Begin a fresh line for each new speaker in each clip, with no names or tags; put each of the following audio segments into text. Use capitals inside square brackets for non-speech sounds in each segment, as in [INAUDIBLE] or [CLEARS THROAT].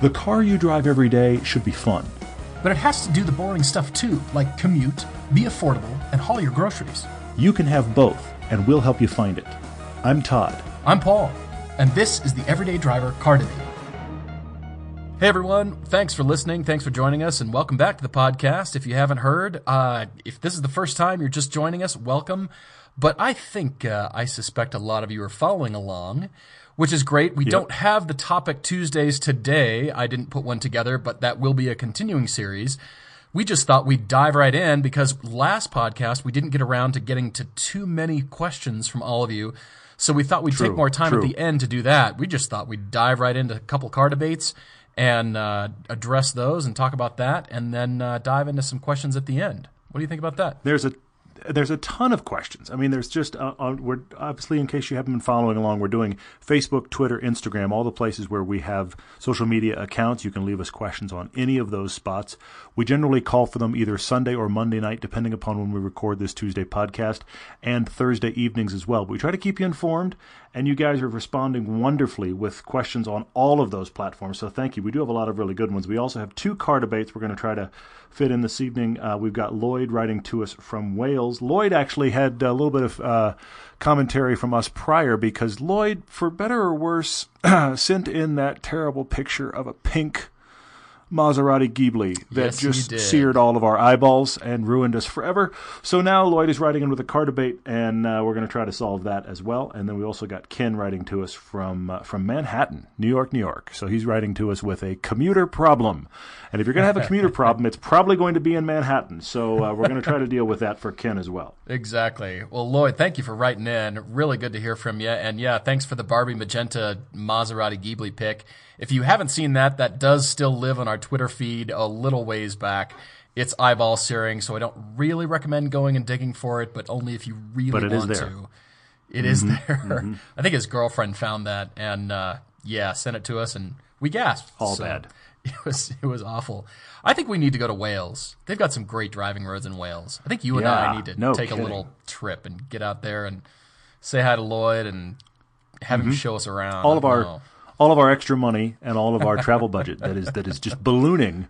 The car you drive every day should be fun.
But it has to do the boring stuff too, like commute, be affordable, and haul your groceries.
You can have both, and we'll help you find it. I'm Todd.
I'm Paul, and this is the Everyday Driver Car Debate. Hey everyone, thanks for listening, thanks for joining us, and welcome back to the podcast. If you haven't heard, uh, if this is the first time you're just joining us, welcome. But I think, uh, I suspect a lot of you are following along, which is great. We
Yep.
don't have the topic Tuesdays today. I didn't put one together, but that will be a continuing series. We just thought we'd dive right in because last podcast we didn't get around to getting to too many questions from all of you. So we thought we'd
True,
take more time
true.
at the end to do that. We just thought we'd dive right into a couple car debates and uh, address those and talk about that, and then uh, dive into some questions at the end. What do you think about that?
There's a there's a ton of questions. I mean, there's just uh, on, we're obviously in case you haven't been following along, we're doing Facebook, Twitter, Instagram, all the places where we have social media accounts. You can leave us questions on any of those spots. We generally call for them either Sunday or Monday night, depending upon when we record this Tuesday podcast, and Thursday evenings as well. But we try to keep you informed, and you guys are responding wonderfully with questions on all of those platforms. So thank you. We do have a lot of really good ones. We also have two car debates we're going to try to fit in this evening. Uh, we've got Lloyd writing to us from Wales. Lloyd actually had a little bit of uh, commentary from us prior because Lloyd, for better or worse, [CLEARS THROAT] sent in that terrible picture of a pink Maserati Ghibli that
Yes,
just seared all of our eyeballs and ruined us forever. So now Lloyd is writing in with a car debate, and uh, we're going to try to solve that as well. And then we also got Ken writing to us from uh, from Manhattan, New York, New York. So he's writing to us with a commuter problem. And if you're going to have a commuter [LAUGHS] problem, it's probably going to be in Manhattan. So uh, we're going to try to deal with that for Ken as well. [LAUGHS]
Exactly. Well, Lloyd, thank you for writing in. Really good to hear from you. And yeah, thanks for the Barbie Magenta Maserati Ghibli pick. If you haven't seen that, that does still live on our Twitter feed a little ways back. It's eyeball searing, so I don't really recommend going and digging for it, but only if you really
But it is
want
there.
to. It is there. [LAUGHS] I think his girlfriend found that and uh, yeah, sent it to us, and we gasped.
All
So,
bad. [LAUGHS]
It was it was awful. I think we need to go to Wales. They've got some great driving roads in Wales. I think you and
Yeah,
I need to
no
take
kidding.
a little trip and get out there and say hi to Lloyd and have him show us around.
Mm-hmm. all of our
know.
all of our extra money and all of our travel budget that is that is just ballooning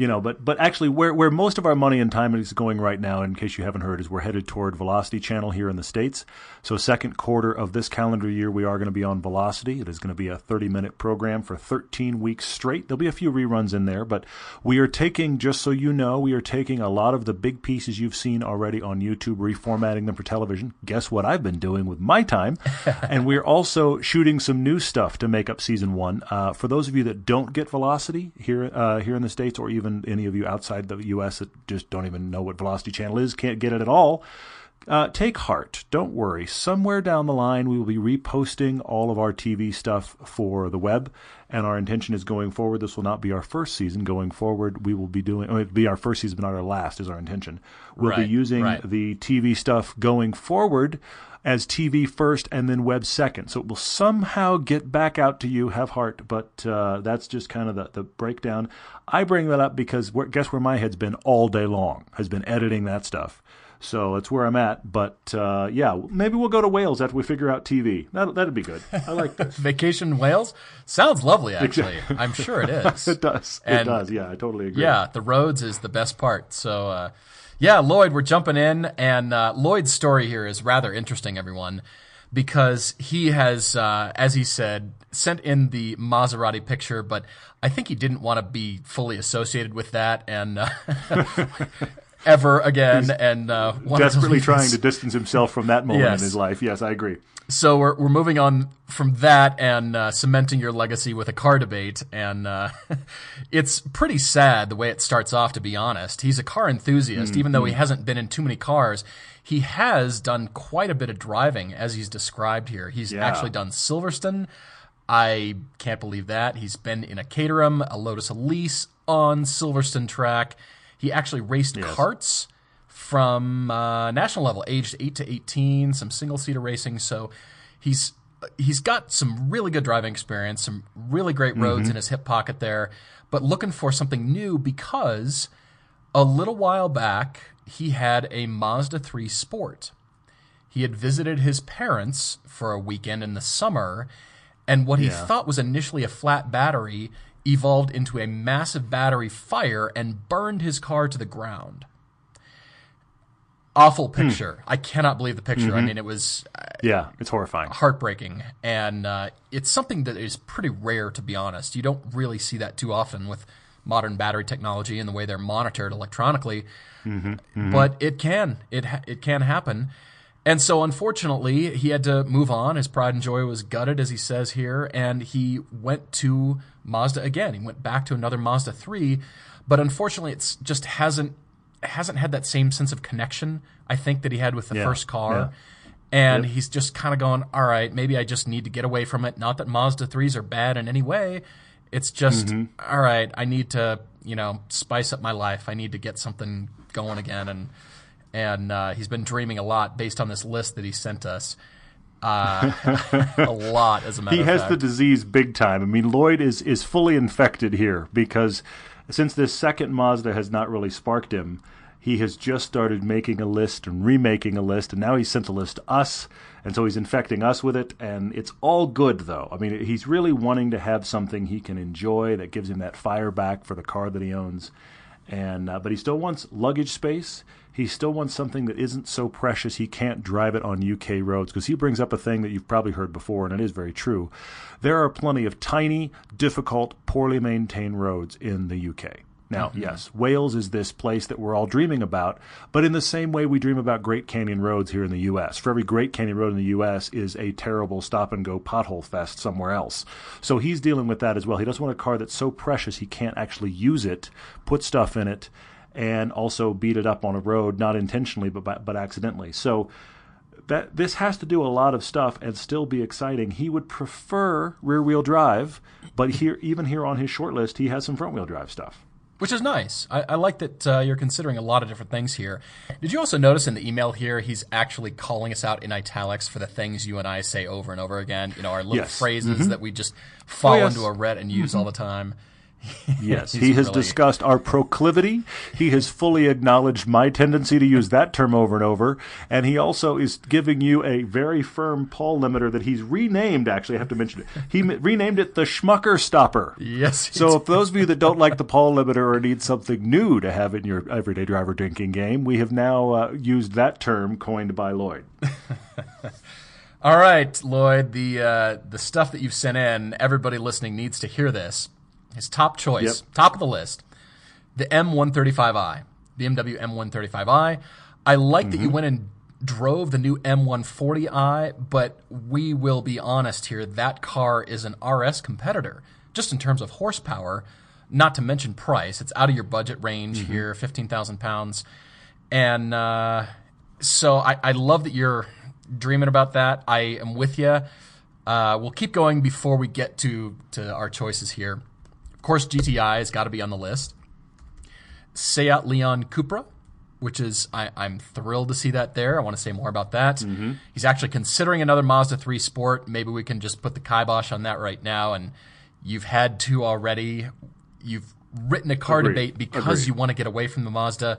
you know but but actually where where most of our money and time is going right now in case you haven't heard is we're headed toward velocity channel here in the states. So second quarter of this calendar year we are going to be on velocity. It is going to be a 30 minute program for 13 weeks straight. There'll be a few reruns in there but we are taking just so you know we are taking a lot of the big pieces you've seen already on youtube reformatting them for television. Guess what i've been doing with my time? [LAUGHS] And we're also shooting some new stuff to make up season one. Uh, for those of you that don't get Velocity here uh, here in the states, or even any of you outside the U.S. that just don't even know what Velocity Channel is, can't get it at all. Uh, take heart. Don't worry. Somewhere down the line, we will be reposting all of our TV stuff for the web, and our intention is going forward. This will not be our first season. Going forward, we will be doing. It'll be our first season, but not our last. Is our intention. We'll be using
right.
the TV stuff going forward as TV first and then web second. So it will somehow get back out to you, have heart, but uh, that's just kind of the, the breakdown. I bring that up because where, guess where my head's been all day long, has been editing that stuff. So that's where I'm at. But uh, yeah, maybe we'll go to Wales after we figure out TV. That, that'd be good. I like this. [LAUGHS]
Vacation in Wales sounds lovely. Actually, I'm sure it [LAUGHS] is.
it does. it does. Yeah, I totally agree.
Yeah, the roads is the best part. So, uh, yeah, Lloyd, we're jumping in, and uh, Lloyd's story here is rather interesting, everyone, because he has, uh, as he said, sent in the Maserati picture, but I think he didn't want to be fully associated with that and uh, [LAUGHS] [LAUGHS] ever again. and uh,
Desperately trying to distance himself from that moment
Yes.
in his life. Yes, I agree.
so we're we're moving on from that and uh, cementing your legacy with a car debate, and uh, [LAUGHS] it's pretty sad the way it starts off. To be honest, he's a car enthusiast, even
Mm-hmm.
though he hasn't been in too many cars. He has done quite a bit of driving, as he's described here. He's
Yeah.
actually done Silverstone. I can't believe that. He's been in a Caterham, a Lotus Elise on Silverstone track. He actually raced karts from uh, national level, aged eight to eighteen, some single seater racing. So he's he's got some really good driving experience, some really great roads in his hip pocket there. But looking for something new because a little while back he had a Mazda 3 Sport. He had visited his parents for a weekend in the summer, and what he
Yeah.
thought was initially a flat battery evolved into a massive battery fire and burned his car to the ground. Awful
Hmm.
picture. I cannot believe the picture.
Mm-hmm.
I mean, it was
Yeah, it's horrifying.
heartbreaking, and uh, it's something that is pretty rare, to be honest. You don't really see that too often with modern battery technology and the way they're monitored electronically. But it can, it ha- it can happen, and so unfortunately, he had to move on. His pride and joy was gutted, as he says here, and he went to Mazda again. He went back to another Mazda three, but unfortunately, it just hasn't hasn't had that same sense of connection. I think that he had with the
Yeah,
first car.
yeah.
And he's just kind of going, all right, maybe I just need to get away from it. Not that Mazda 3s are bad in any way. It's just,
Mm-hmm.
all right, I need to, you know, spice up my life. I need to get something going again. And and uh, he's been dreaming a lot based on this list that he sent us. Uh, [LAUGHS] a lot, as a matter
he has
fact.
the disease big time. I mean, Lloyd is is fully infected here because since this second Mazda has not really sparked him, he has just started making a list and remaking a list, and now he sent a list to us, and so he's infecting us with it, and it's all good though. I mean, he's really wanting to have something he can enjoy that gives him that fire back for the car that he owns, and uh, but he still wants luggage space. He still wants something that isn't so precious he can't drive it on UK roads because he brings up a thing that you've probably heard before, and it is very true. There are plenty of tiny, difficult, poorly maintained roads in the UK. Now, mm-hmm. yes, Wales is this place that we're all dreaming about, but in the same way we dream about Great Canyon roads here in the U.S. For every Great Canyon road in the U.S. is a terrible stop and go pothole fest somewhere else. So he's dealing with that as well. He doesn't want a car that's so precious he can't actually use it, put stuff in it, and also beat it up on a road, not intentionally, but by, but accidentally. So that this has to do a lot of stuff and still be exciting. He would prefer rear wheel drive, but here even here on his short list, he has some front wheel drive stuff.
Which is nice. I, I like that uh, you're considering a lot of different things here. Did you also notice in the email here, he's actually calling us out in italics for the things you and I say over and over again? You know, our little
Yes.
phrases that we just fall
yes.
into a rut and use all the time.
Yes, [LAUGHS] he has
really-
discussed our proclivity. He has fully acknowledged my tendency to use that term over and over, and he also is giving you a very firm Paul limiter that he's renamed. Actually, I have to mention it. He renamed it the Schmucker Stopper.
Yes.
So, if those of you that don't like the Paul limiter or need something new to have in your everyday driver drinking game, we have now uh, used that term coined by Lloyd. [LAUGHS]
All right, Lloyd, the uh, the stuff that you've sent in, everybody listening needs to hear this. His top choice,
Yep.
top of the list, the M135i, the BMW M135i. I like that you went and drove the new M140i, but we will be honest here, that car is an RS competitor, just in terms of horsepower, not to mention price. It's out of your budget range here, 15,000 pounds. And uh, so I, I love that you're dreaming about that. I am with you. Uh, we'll keep going before we get to, to our choices here. Of course, GTI has got to be on the list. Seat Leon Cupra, which is I, I'm thrilled to see that there. I want to say more about that. Mm-hmm. He's actually considering another Mazda 3 Sport. Maybe we can just put the kibosh on that right now. And you've had two already. You've written a car
Agreed.
debate because
Agreed.
you want to get away from the Mazda.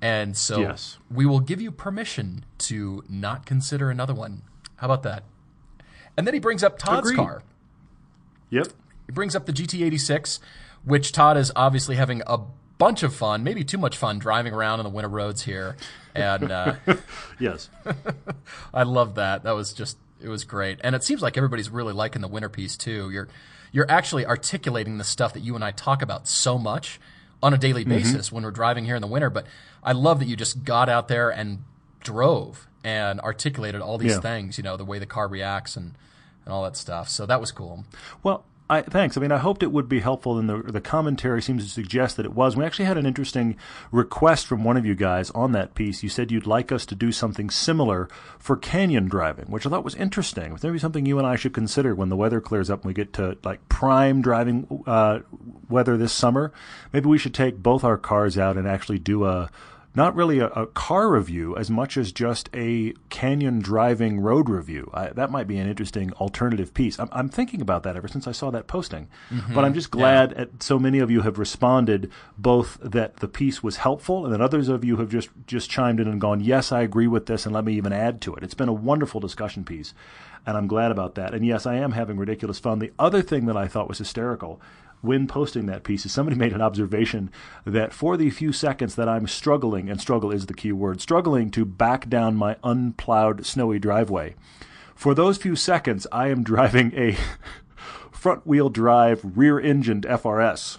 And so
Yes.
we will give you permission to not consider another one. How about that? And then he brings up Todd's
Agreed.
car.
Yep.
He brings up the GT86, which Todd is obviously having a bunch of fun, maybe too much fun, driving around on the winter roads here. And uh, [LAUGHS]
Yes. [LAUGHS]
I love that. That was just it was great. And it seems like everybody's really liking the winter piece too. You're you're actually articulating the stuff that you and I talk about so much on a daily basis when we're driving here in the winter. But I love that you just got out there and drove and articulated all these
Yeah.
things, you know, the way the car reacts and, and all that stuff. So that was cool.
Well, I, thanks. I mean, I hoped it would be helpful, and the the commentary seems to suggest that it was. We actually had an interesting request from one of you guys on that piece. You said you'd like us to do something similar for canyon driving, which I thought was interesting. It's maybe something you and I should consider when the weather clears up and we get to like prime driving uh, weather this summer. Maybe we should take both our cars out and actually do a not really a, a car review as much as just a canyon driving road review. I, that might be an interesting alternative piece. I'm, I'm thinking about that ever since I saw that posting. Mm-hmm. But I'm just glad at, so many of you have responded both that the piece was helpful and that others of you have just, just chimed in and gone, yes, I agree with this and let me even add to it. It's been a wonderful discussion piece and I'm glad about that. And yes, I am having ridiculous fun. The other thing that I thought was hysterical when posting that piece is somebody [LAUGHS] made an observation that for the few seconds that I'm struggling, and struggle is the key word, struggling to back down my unplowed snowy driveway, for those few seconds I am [LAUGHS] driving a front wheel drive rear engined FRS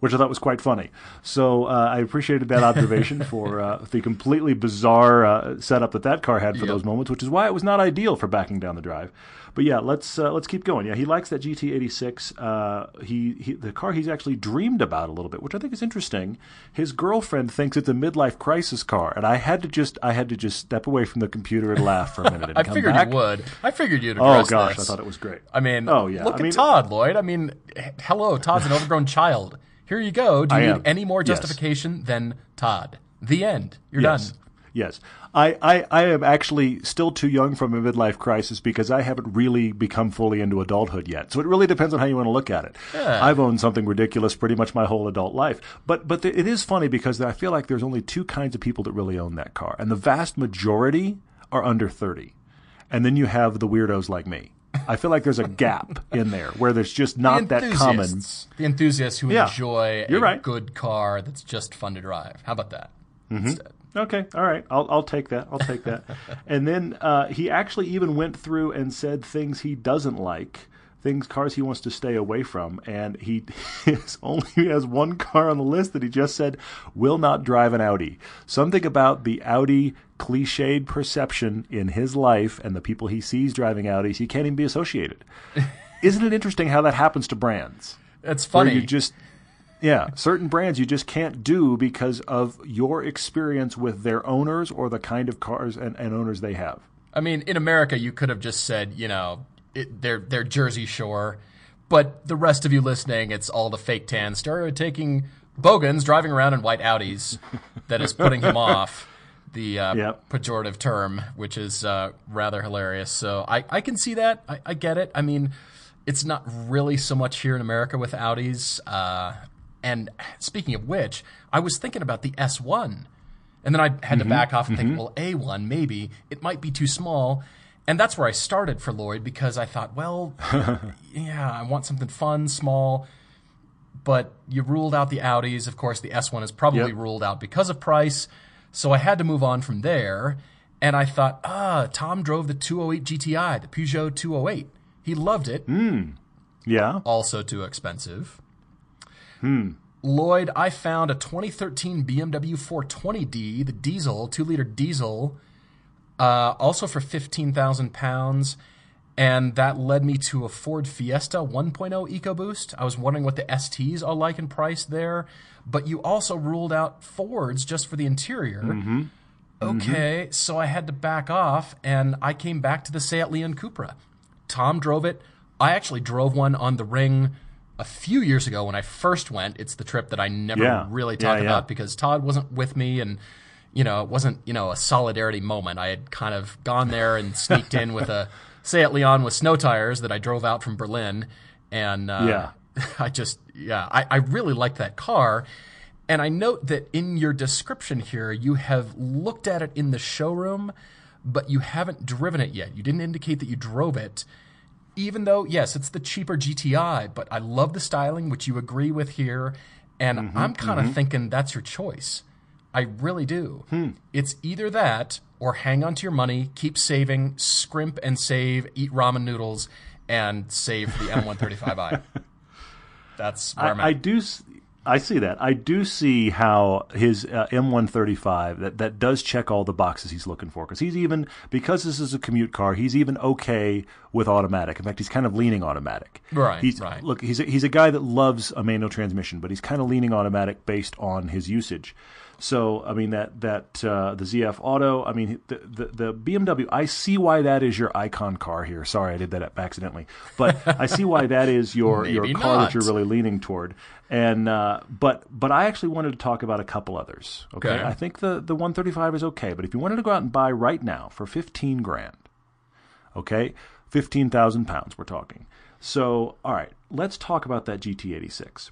which I thought was quite funny. So uh, I appreciated that observation [LAUGHS] for uh, the completely bizarre uh, setup that that car had for yep. those moments, which is why it was not ideal for backing down the drive. But yeah, let's uh, let's keep going. Yeah, he likes that GT86. Uh, he, he the car he's actually dreamed about a little bit, which I think is interesting. His girlfriend thinks it's a midlife crisis car, and I had to just I had to just step away from the computer and laugh for a minute. [LAUGHS] I
figured
back.
you would. I figured you'd.
oh gosh, this. I thought it was great.
I mean, oh yeah. Look I at Todd Lloyd. I mean, hello, Todd's an overgrown child. Here you go. Do you I need am. any more justification yes. than Todd? The end. You're
yes.
done.
Yes. I, I, I am actually still too young from a midlife crisis because I haven't really become fully into adulthood yet. So it really depends on how you want to look at it. Yeah. I've owned something ridiculous pretty much my whole adult life. But but it is funny because I feel like there's only two kinds of people that really own that car. And the vast majority are under 30. And then you have the weirdos like me. [LAUGHS] I feel like there's a gap in there where there's just not that common.
The enthusiasts who yeah, enjoy a right. good car that's just fun to drive. How about that?
Mm-hmm. Okay, all right, I'll I'll take that. I'll take that. [LAUGHS] and then uh, he actually even went through and said things he doesn't like things cars he wants to stay away from and he [LAUGHS] only has one car on the list that he just said will not drive an Audi. Something about the Audi cliched perception in his life and the people he sees driving Audis, he can't even be associated. [LAUGHS] Isn't it interesting how that happens to brands?
It's funny.
you just yeah, certain brands you just can't do because of your experience with their owners or the kind of cars and, and owners they have.
I mean, in America, you could have just said, you know, it, they're they're Jersey Shore, but the rest of you listening, it's all the fake tan stereotyping bogans driving around in white Audis that is putting him [LAUGHS] off. The uh, yep. pejorative term, which is uh, rather hilarious. So I, I can see that. I, I, get it. I mean, it's not really so much here in America with Audis. Uh, and speaking of which, I was thinking about the S1. And then I had mm-hmm. to back off and mm-hmm. think, well, A1, maybe. It might be too small and that's where I started for Lloyd because I thought, well, [LAUGHS] yeah, I want something fun, small. But you ruled out the Audis. Of course, the S1 is probably yep. ruled out because of price. So I had to move on from there. And I thought, ah, Tom drove the 208 GTI, the Peugeot 208. He loved it.
Mm. Yeah.
Also too expensive.
Hmm.
Lloyd, I found a 2013 BMW 420D, the diesel, two liter diesel uh, also for 15,000 pounds. And that led me to a Ford Fiesta 1.0 EcoBoost. I was wondering what the STs are like in price there. But you also ruled out Fords just for the interior.
Mm-hmm.
Okay, mm-hmm. so I had to back off and I came back to the Seat Leon Cupra. Tom drove it. I actually drove one on the ring a few years ago when I first went. It's the trip that I never yeah. really talk yeah, yeah. about because Todd wasn't with me and you know, it wasn't, you know, a solidarity moment. I had kind of gone there and sneaked in with a [LAUGHS] Seat Leon with snow tires that I drove out from Berlin. And uh,
yeah. [LAUGHS]
I just, yeah, I, I really liked that car. And I note that in your description here, you have looked at it in the showroom, but you haven't driven it yet. You didn't indicate that you drove it. Even though, yes, it's the cheaper GTI, but I love the styling, which you agree with here. And mm-hmm, I'm kind of mm-hmm. thinking that's your choice. I really do.
Hmm.
It's either that or hang on to your money, keep saving, scrimp and save, eat ramen noodles, and save the M135i. [LAUGHS] That's where I, am at.
I do. I see that. I do see how his uh, M135 that that does check all the boxes he's looking for because he's even because this is a commute car, he's even okay with automatic. In fact, he's kind of leaning automatic.
Right.
He's,
right.
Look, he's a, he's a guy that loves a manual transmission, but he's kind of leaning automatic based on his usage. So I mean that that uh, the ZF Auto. I mean the, the, the BMW. I see why that is your icon car here. Sorry, I did that accidentally, but I see why that is your [LAUGHS] your car not. that you're really leaning toward. And uh, but but I actually wanted to talk about a couple others. Okay? okay, I think the the 135 is okay, but if you wanted to go out and buy right now for 15 grand, okay, 15,000 pounds, we're talking. So all right, let's talk about that GT86.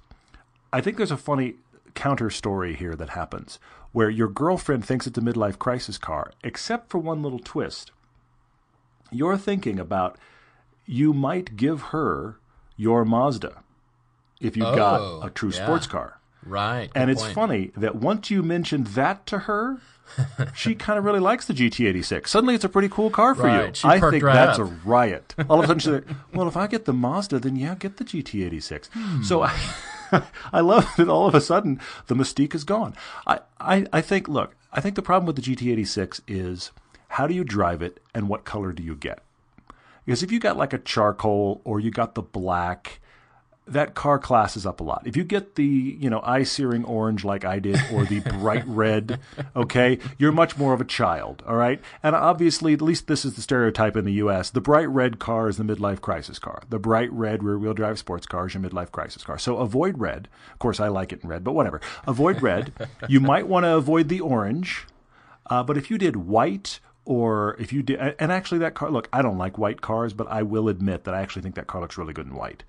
I think there's a funny counter story here that happens where your girlfriend thinks it's a midlife crisis car, except for one little twist. You're thinking about you might give her your Mazda if you've
Oh,
got a true
yeah.
sports car.
Right.
And it's
point.
funny that once you mentioned that to her, [LAUGHS] she kind of really likes the GT86. Suddenly, it's a pretty cool car for you.
She
I think
right
that's
up.
a riot. All of a sudden, she's like, "Well, if I get the Mazda, then yeah, get the GT86."
Hmm.
So I, [LAUGHS] I love that all of a sudden the mystique is gone. I, I, I think. Look, I think the problem with the GT86 is how do you drive it and what color do you get? Because if you got like a charcoal or you got the black, that car classes up a lot. If you get the, you know, eye searing orange like I did or the bright [LAUGHS] red, okay, you're much more of a child, all right? And obviously, at least this is the stereotype in the US, the bright red car is the midlife crisis car. The bright red rear wheel drive sports car is your midlife crisis car. So avoid red. Of course, I like it in red, but whatever. Avoid red. you [LAUGHS] might want to avoid the orange. Uh, but if you did white or if you did, and actually that car, look, I don't like white cars, but I will admit that I actually think that car looks really good in white.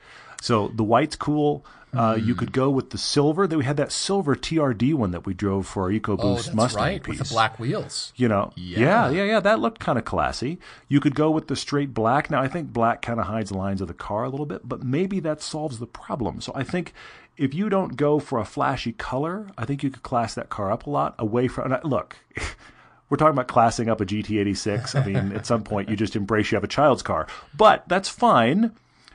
So the white's cool. Uh, You could go with the silver. That we had that silver TRD one that we drove for our EcoBoost
Oh, that's
Mustang
right.
piece.
With the black wheels.
You know,
Yeah.
yeah, yeah, yeah. That looked kind of classy. You could go with the straight black. Now, I think black kind of hides the lines of the car a little bit, but maybe that solves the problem. So I think if you don't go for a flashy color, I think you could class that car up a lot away from. And I, look, [LAUGHS] we're talking about classing up a GT86. I mean, at some point, you just embrace you have a child's car, but that's fine.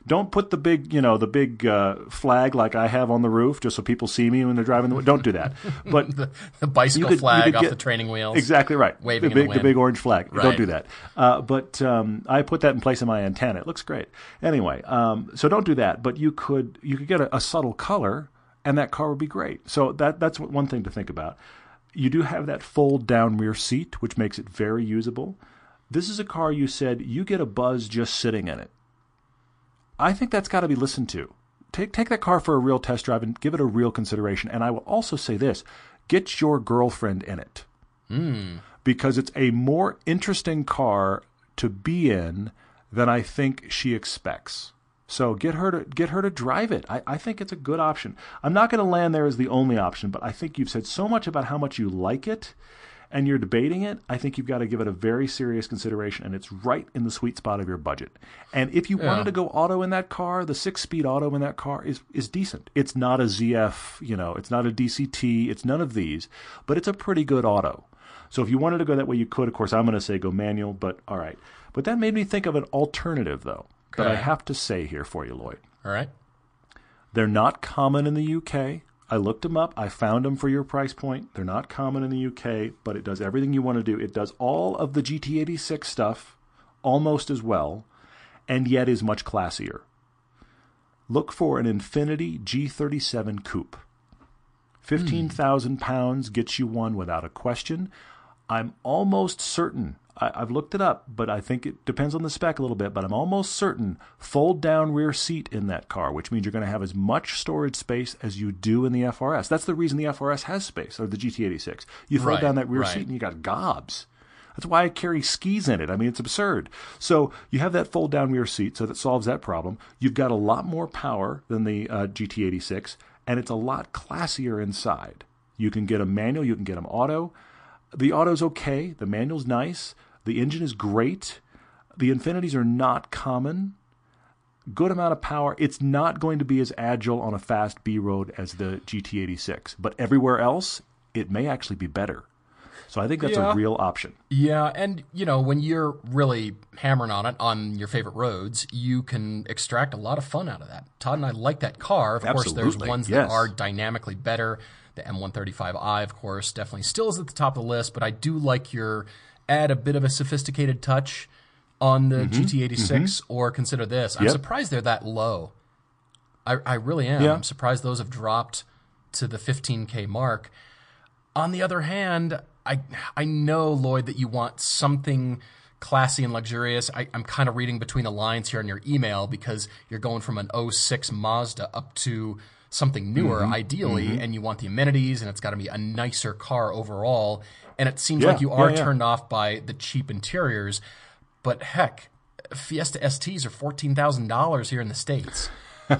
Don't put the big, you know, the big uh, flag like I have on the roof, just so people see me when they're driving. The, don't do that. [LAUGHS] But
The, the bicycle
could-
flag off
get-
the training wheels.
Exactly right.
Waving
the
in
big,
the wind.
big orange flag.
Right.
Don't do that. Uh, but um, I put that in place of my antenna. It looks great. Anyway, um, so don't do that. But you could you could get a, a subtle color, and that car would be great. So that that's one thing to think about. You do have that fold down rear seat, which makes it very usable. This is a car you said you get a buzz just sitting in it. I think that's got to be listened to. Take take that car for a real test drive and give it a real consideration. And I will also say this: get your girlfriend in it hmm. because it's a more interesting car to be in than I think she expects. So get her to get her to drive it. I, I think it's a good option. I'm not going to land there as the only option, but I think you've said so much about how much you like it and you're debating it. I think you've got to give it a very serious consideration, and it's right in the sweet spot of your budget. And if you wanted to go auto in that car, the six speed auto in that car is is decent. It's not a ZF, you know, it's not a DCT, it's none of these, but it's a pretty good auto. So if you wanted to go that way, you could. Of course, I'm going to say go manual, but all right. But that made me think of an alternative, though, that I have to say here for you, Lloyd.
All right.
They're not common in the UK. I looked them up. I found them for your price point. They're not common in the UK, but it does everything you want to do. It does all of the GT86 stuff almost as well, and yet is much classier. Look for an Infiniti G37 Coupe. 15,000 pounds gets you one without a question. I'm almost certain, I, I've looked it up, but I think it depends on the spec a little bit, but I'm almost certain fold down rear seat in that car, which means you're going to have as much storage space as you do in the FRS. That's the reason the FRS has space, or the GT86. You fold
Right,
down that rear
right.
seat and you got gobs. That's why I carry skis in it. I mean, it's absurd. So you have that fold down rear seat, so that solves that problem. You've got a lot more power than the uh, GT86, and it's a lot classier inside. You can get a manual, you can get them auto. The auto's okay, the manual's nice, the engine is great. The Infinitis are not common. Good amount of power. It's not going to be as agile on a fast B road as the GT86, but everywhere else, it may actually be better. So I think that's
Yeah.
a real option.
Yeah, and you know, when you're really hammering on it on your favorite roads, you can extract a lot of fun out of that. Todd and I like that car. Of course, there's ones
yes.
that are dynamically better. The M135i, of course, definitely still is at the top of the list, but I do like your add a bit of a sophisticated touch on the GT86 or consider this. I'm
Mm-hmm. Yep.
surprised they're that low. I, I really am.
Yeah.
I'm surprised those have dropped to the 15k mark. On the other hand, I I know Lloyd that you want something classy and luxurious. I, I'm kind of reading between the lines here in your email because you're going from an 06 Mazda up to something newer,
Mm-hmm.
ideally, and you want the amenities, and it's got to be a nicer car overall. And it seems
Yeah,
like you are
yeah, yeah.
turned off by the cheap interiors, but heck, Fiesta STs are fourteen thousand dollars here in the states.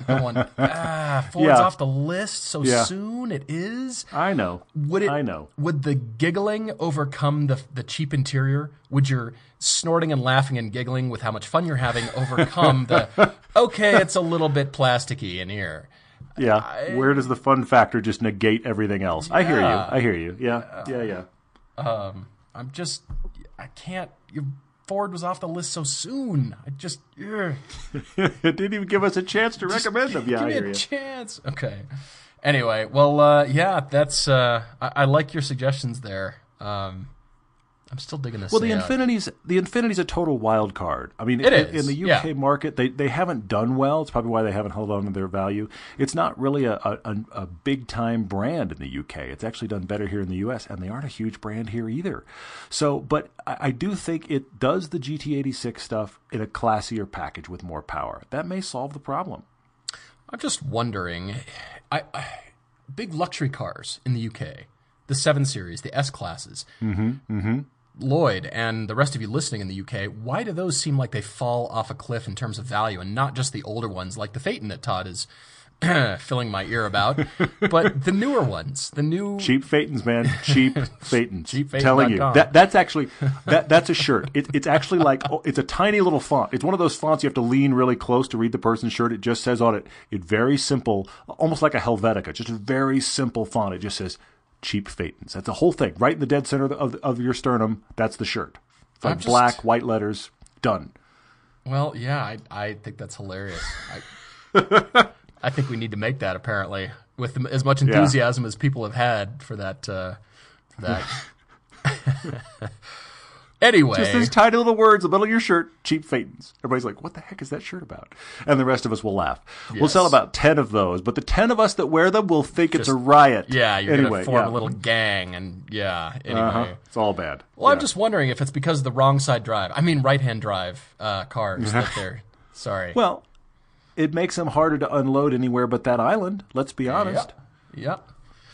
Going, [LAUGHS] ah, Ford's
Yeah.
off the list so
Yeah.
soon. It is.
I know.
Would it?
I know.
Would the giggling overcome the the cheap interior? Would your snorting and laughing and giggling with how much fun you're having overcome the? [LAUGHS] Okay, it's a little bit plasticky in here.
yeah.
I-
Where does the fun factor just negate everything else? I hear you. I hear you. Yeah, yeah, yeah.
Um, I'm just, I can't. Your Ford was off the list so soon. I just, [LAUGHS]
it didn't even give us a chance to recommend them. Yeah,
give me a chance. Okay. Anyway, well, uh, yeah, that's. Uh, I, I like your suggestions there. Um, I'm still digging this.
Well, the
out.
Infiniti's the Infiniti's a total wild card. I mean,
It
in,
is,
in the UK
yeah.
market, they they haven't done well. It's probably why they haven't held on to their value. It's not really a a, a, a big time brand in the UK. It's actually done better here in the US, and they aren't a huge brand here either. So, but I, I do think it does the GT86 stuff in a classier package with more power. That may solve the problem.
I'm just wondering, I, I big luxury cars in the UK, the seven series, the S classes. Mm-hmm. Mm-hmm. Lloyd and the rest of you listening in the UK, why do those seem like they fall off a cliff in terms of value, and not just the older ones like the Phaeton that Todd is [CLEARS THROAT] filling my ear about, [LAUGHS] but the newer ones, the new
Cheap Phaetons, man. Cheap [LAUGHS] Phaetons.
Cheapphaetons.com.
Telling you that that's actually that that's a shirt. It, it's actually like oh, it's a tiny little font. It's one of those fonts you have to lean really close to read the person's shirt. It just says on it, it very simple, almost like a Helvetica, just a very simple font. It just says cheap Phaetons. That's the whole thing, right in the dead center of, of, of your sternum. That's the shirt. It's like
just-
black, white letters. Done.
Well, yeah, I I think that's hilarious. I, [LAUGHS] I think we need to make that apparently with the, as much enthusiasm as people have had for that. Uh, for that. [LAUGHS] anyway,
Just these tiny little words in the middle of your shirt, cheap Phaetons. Everybody's like, what the heck is that shirt about? And the rest of us will laugh. We'll sell about 10 of those, but the 10 of us that wear them will think it's a riot.
yeah, you're
anyway,
gonna form
yeah.
a little gang, and yeah. Anyway,
Uh-huh. It's all bad.
well, I'm just wondering if it's because of the wrong side drive. I mean, right hand drive uh, cars that [LAUGHS] they're. Sorry.
Well, it makes them harder to unload anywhere but that island, let's be honest.
yeah. Yeah.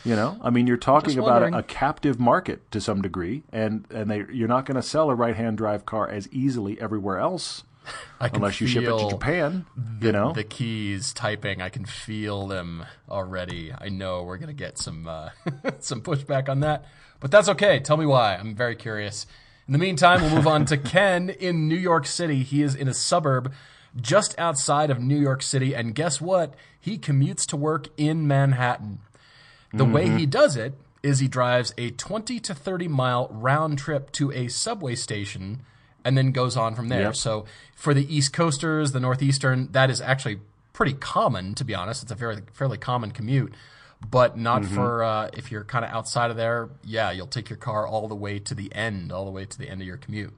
You know, I mean, you're talking about a, a captive market to some degree, and and they you're not going to sell a right-hand drive car as easily everywhere else [LAUGHS]
I can
unless you ship it to Japan.
The,
you know,
the keys typing. I can feel them already. I know we're gonna get some uh, [LAUGHS] some pushback on that, but that's okay. Tell me why. I'm very curious. In the meantime, we'll move on to [LAUGHS] Ken in New York City. He is in a suburb just outside of New York City, and guess what? He commutes to work in Manhattan. The way
Mm-hmm.
he does it is he drives a 20 to 30 mile round trip to a subway station and then goes on from there.
Yep.
So for the East Coasters, the Northeastern, that is actually pretty common, to be honest. It's a very fairly common commute, but not
Mm-hmm.
for uh, if you're kind of outside of there. Yeah, you'll take your car all the way to the end, all the way to the end of your commute.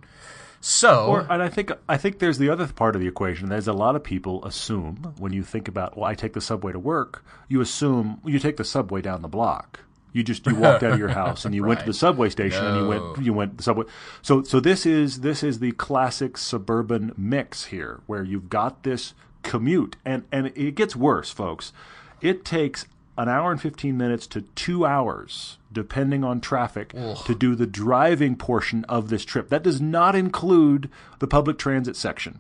So
Or, and I think I think there's the other part of the equation. There's a lot of people assume when you think about, well, I take the subway to work. You assume you take the subway down the block. You just you walked out of your [LAUGHS] house and you went to the subway station and you went you went the subway. So so this is this is the classic suburban mix here, where you've got this commute and and it gets worse, folks. It takes an hour and 15 minutes to two hours, depending on traffic, to do the driving portion of this trip. That does not include the public transit section.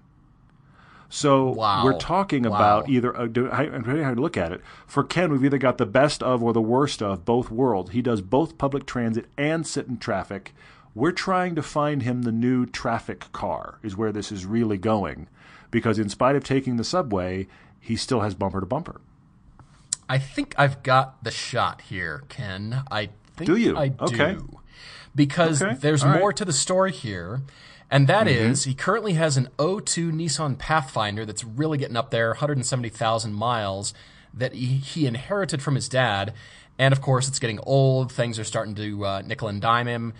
So
Wow.
we're talking
Wow.
about either, uh, do, I, I'm trying to look at it. For Ken, we've either got the best of or the worst of both worlds. He does both public transit and sit in traffic. We're trying to find him the new traffic car, is where this is really going. Because in spite of taking the subway, he still has bumper to bumper.
I think I've got the shot here, Ken. I think
Do you?
I do.
Okay.
Because
Okay.
there's
All right. Mm-hmm.
more to the story here. And that is, he currently has an 02 Nissan Pathfinder that's really getting up there, 170,000 miles, that he, he inherited from his dad. And of course, it's getting old. Things are starting to uh, nickel and dime him.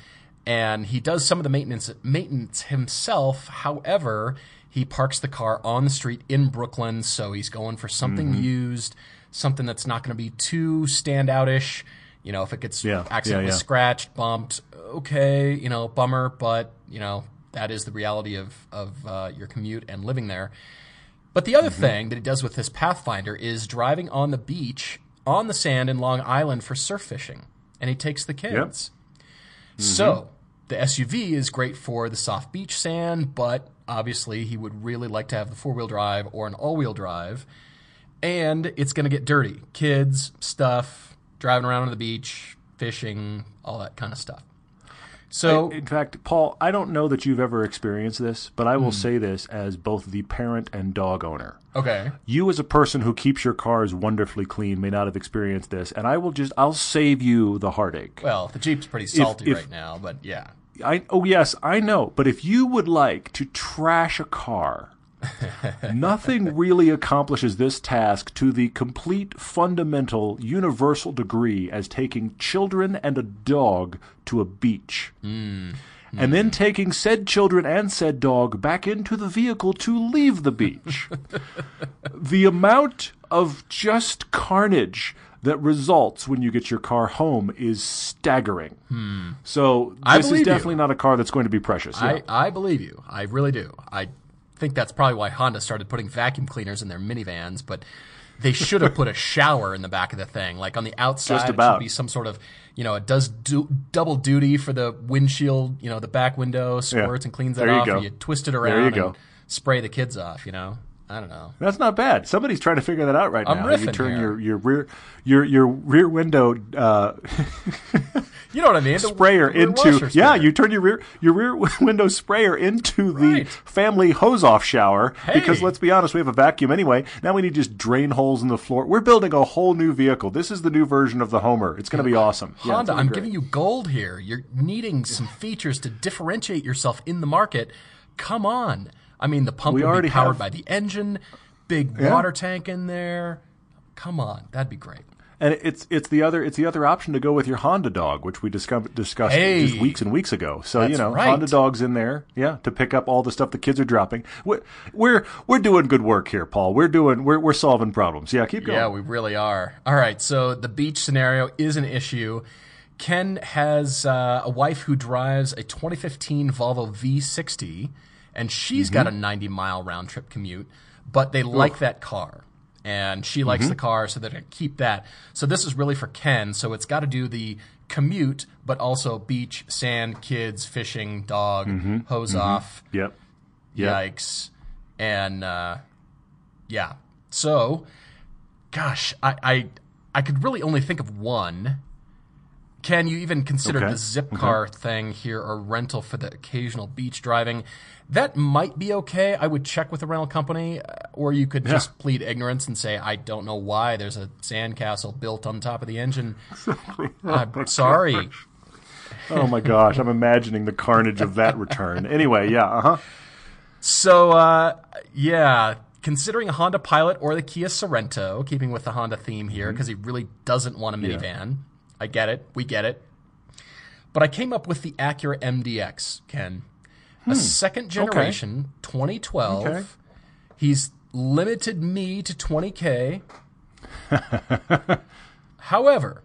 And he does some of the maintenance maintenance himself. However, he parks the car on the street in Brooklyn, so he's going for something
Mm-hmm.
used, something that's not going to be too standoutish. You know, if it gets
Yeah, yeah,
accidentally
yeah.
scratched, bumped, okay, you know, bummer, but you know that is the reality of of uh, your commute and living there. But the other thing that he does with this Pathfinder is driving on the beach on the sand in Long Island for surf fishing, and he takes the kids. So the SUV is great for the soft beach sand, but obviously he would really like to have the four wheel drive or an all wheel drive. And it's going to get dirty. Kids, stuff, driving around on the beach, fishing, all that kind of stuff. So,
in fact, Paul, I don't know that you've ever experienced this, but I will hmm. say this as both the parent and dog owner.
okay.
You, as a person who keeps your cars wonderfully clean, may not have experienced this, and I will just I'll save you the heartache.
Well, the Jeep's pretty salty
if-
right now, but yeah.
I oh yes, I know. But if you would like to trash a car, [LAUGHS] nothing really accomplishes this task to the complete, fundamental, universal degree as taking children and a dog to a beach. Hmm. And then hmm. taking said children and said dog back into the vehicle to leave the beach. [LAUGHS] the amount of just carnage that results when you get your car home is staggering. Hmm.
So
this is
you.
definitely not a car that's going to be precious. yeah.
I, I believe you. I really do. I think that's probably why Honda started putting vacuum cleaners in their minivans, but they should have put a shower in the back of the thing. Like on the outside,
Just
it
about.
should be some sort of, you know, it does do, double duty for the windshield, you know, the back window squirts and cleans that
There you
off.
go.
You twist it around.
you
around
go.
spray the kids off, you know? I don't know.
That's not bad. Somebody's trying to figure that out right
I'm
now. You turn
here.
your, your rear your your rear window uh, [LAUGHS]
You know what I mean? [LAUGHS] The
sprayer into
washer
yeah. You turn your rear your rear [LAUGHS] window sprayer into
Right.
the family hose off shower because let's be honest, we have a vacuum anyway. Now we need just drain holes in the floor. We're building a whole new vehicle. This is the new version of the Homer. It's going to be awesome.
Honda,
gonna
I'm
great.
giving you gold here. You're needing some features to differentiate yourself in the market. Come on. I mean, the pump
We
would be powered
have-
by the engine, big
Yeah.
water tank in there. Come on, that'd be great.
And it's it's the other it's the other option to go with your Honda dog, which we discussed discussed
Hey.
just weeks and weeks ago. So you know,
right.
Honda dog's in there, yeah, to pick up all the stuff the kids are dropping. We're we're, we're doing good work here, Paul. We're doing we're we're solving problems. Yeah, keep going.
Yeah, we really are. All right, so the beach scenario is an issue. Ken has uh, a wife who drives a 2015 Volvo V60, and she's got a mm-hmm. 90 mile round trip commute, but they like that car. And she likes the mm-hmm. car, so they're going to keep that. So this is really for Ken. So it's got to do the commute, but also beach, sand, kids, fishing, dog, mm-hmm. hose off.
Yep. Yep.
Yikes. And uh, yeah. So, gosh, I, I I could really only think of one. Can you even consider
Okay.
the Zipcar thing here or rental for the occasional beach driving? That might be okay. I would check with the rental company, uh, or you could just plead ignorance and say, "I don't know why there's a sandcastle built on top of the engine." [LAUGHS] I'm sorry.
Oh my gosh, I'm imagining the carnage of that return. Anyway, yeah, uh huh.
So, uh, yeah, considering a Honda Pilot or the Kia Sorento, keeping with the Honda theme here, because he really doesn't want a minivan. I get it. We get it. But I came up with the Acura MDX, Ken. A hmm. second generation, 2012.
Okay.
He's limited me to 20K. [LAUGHS] However,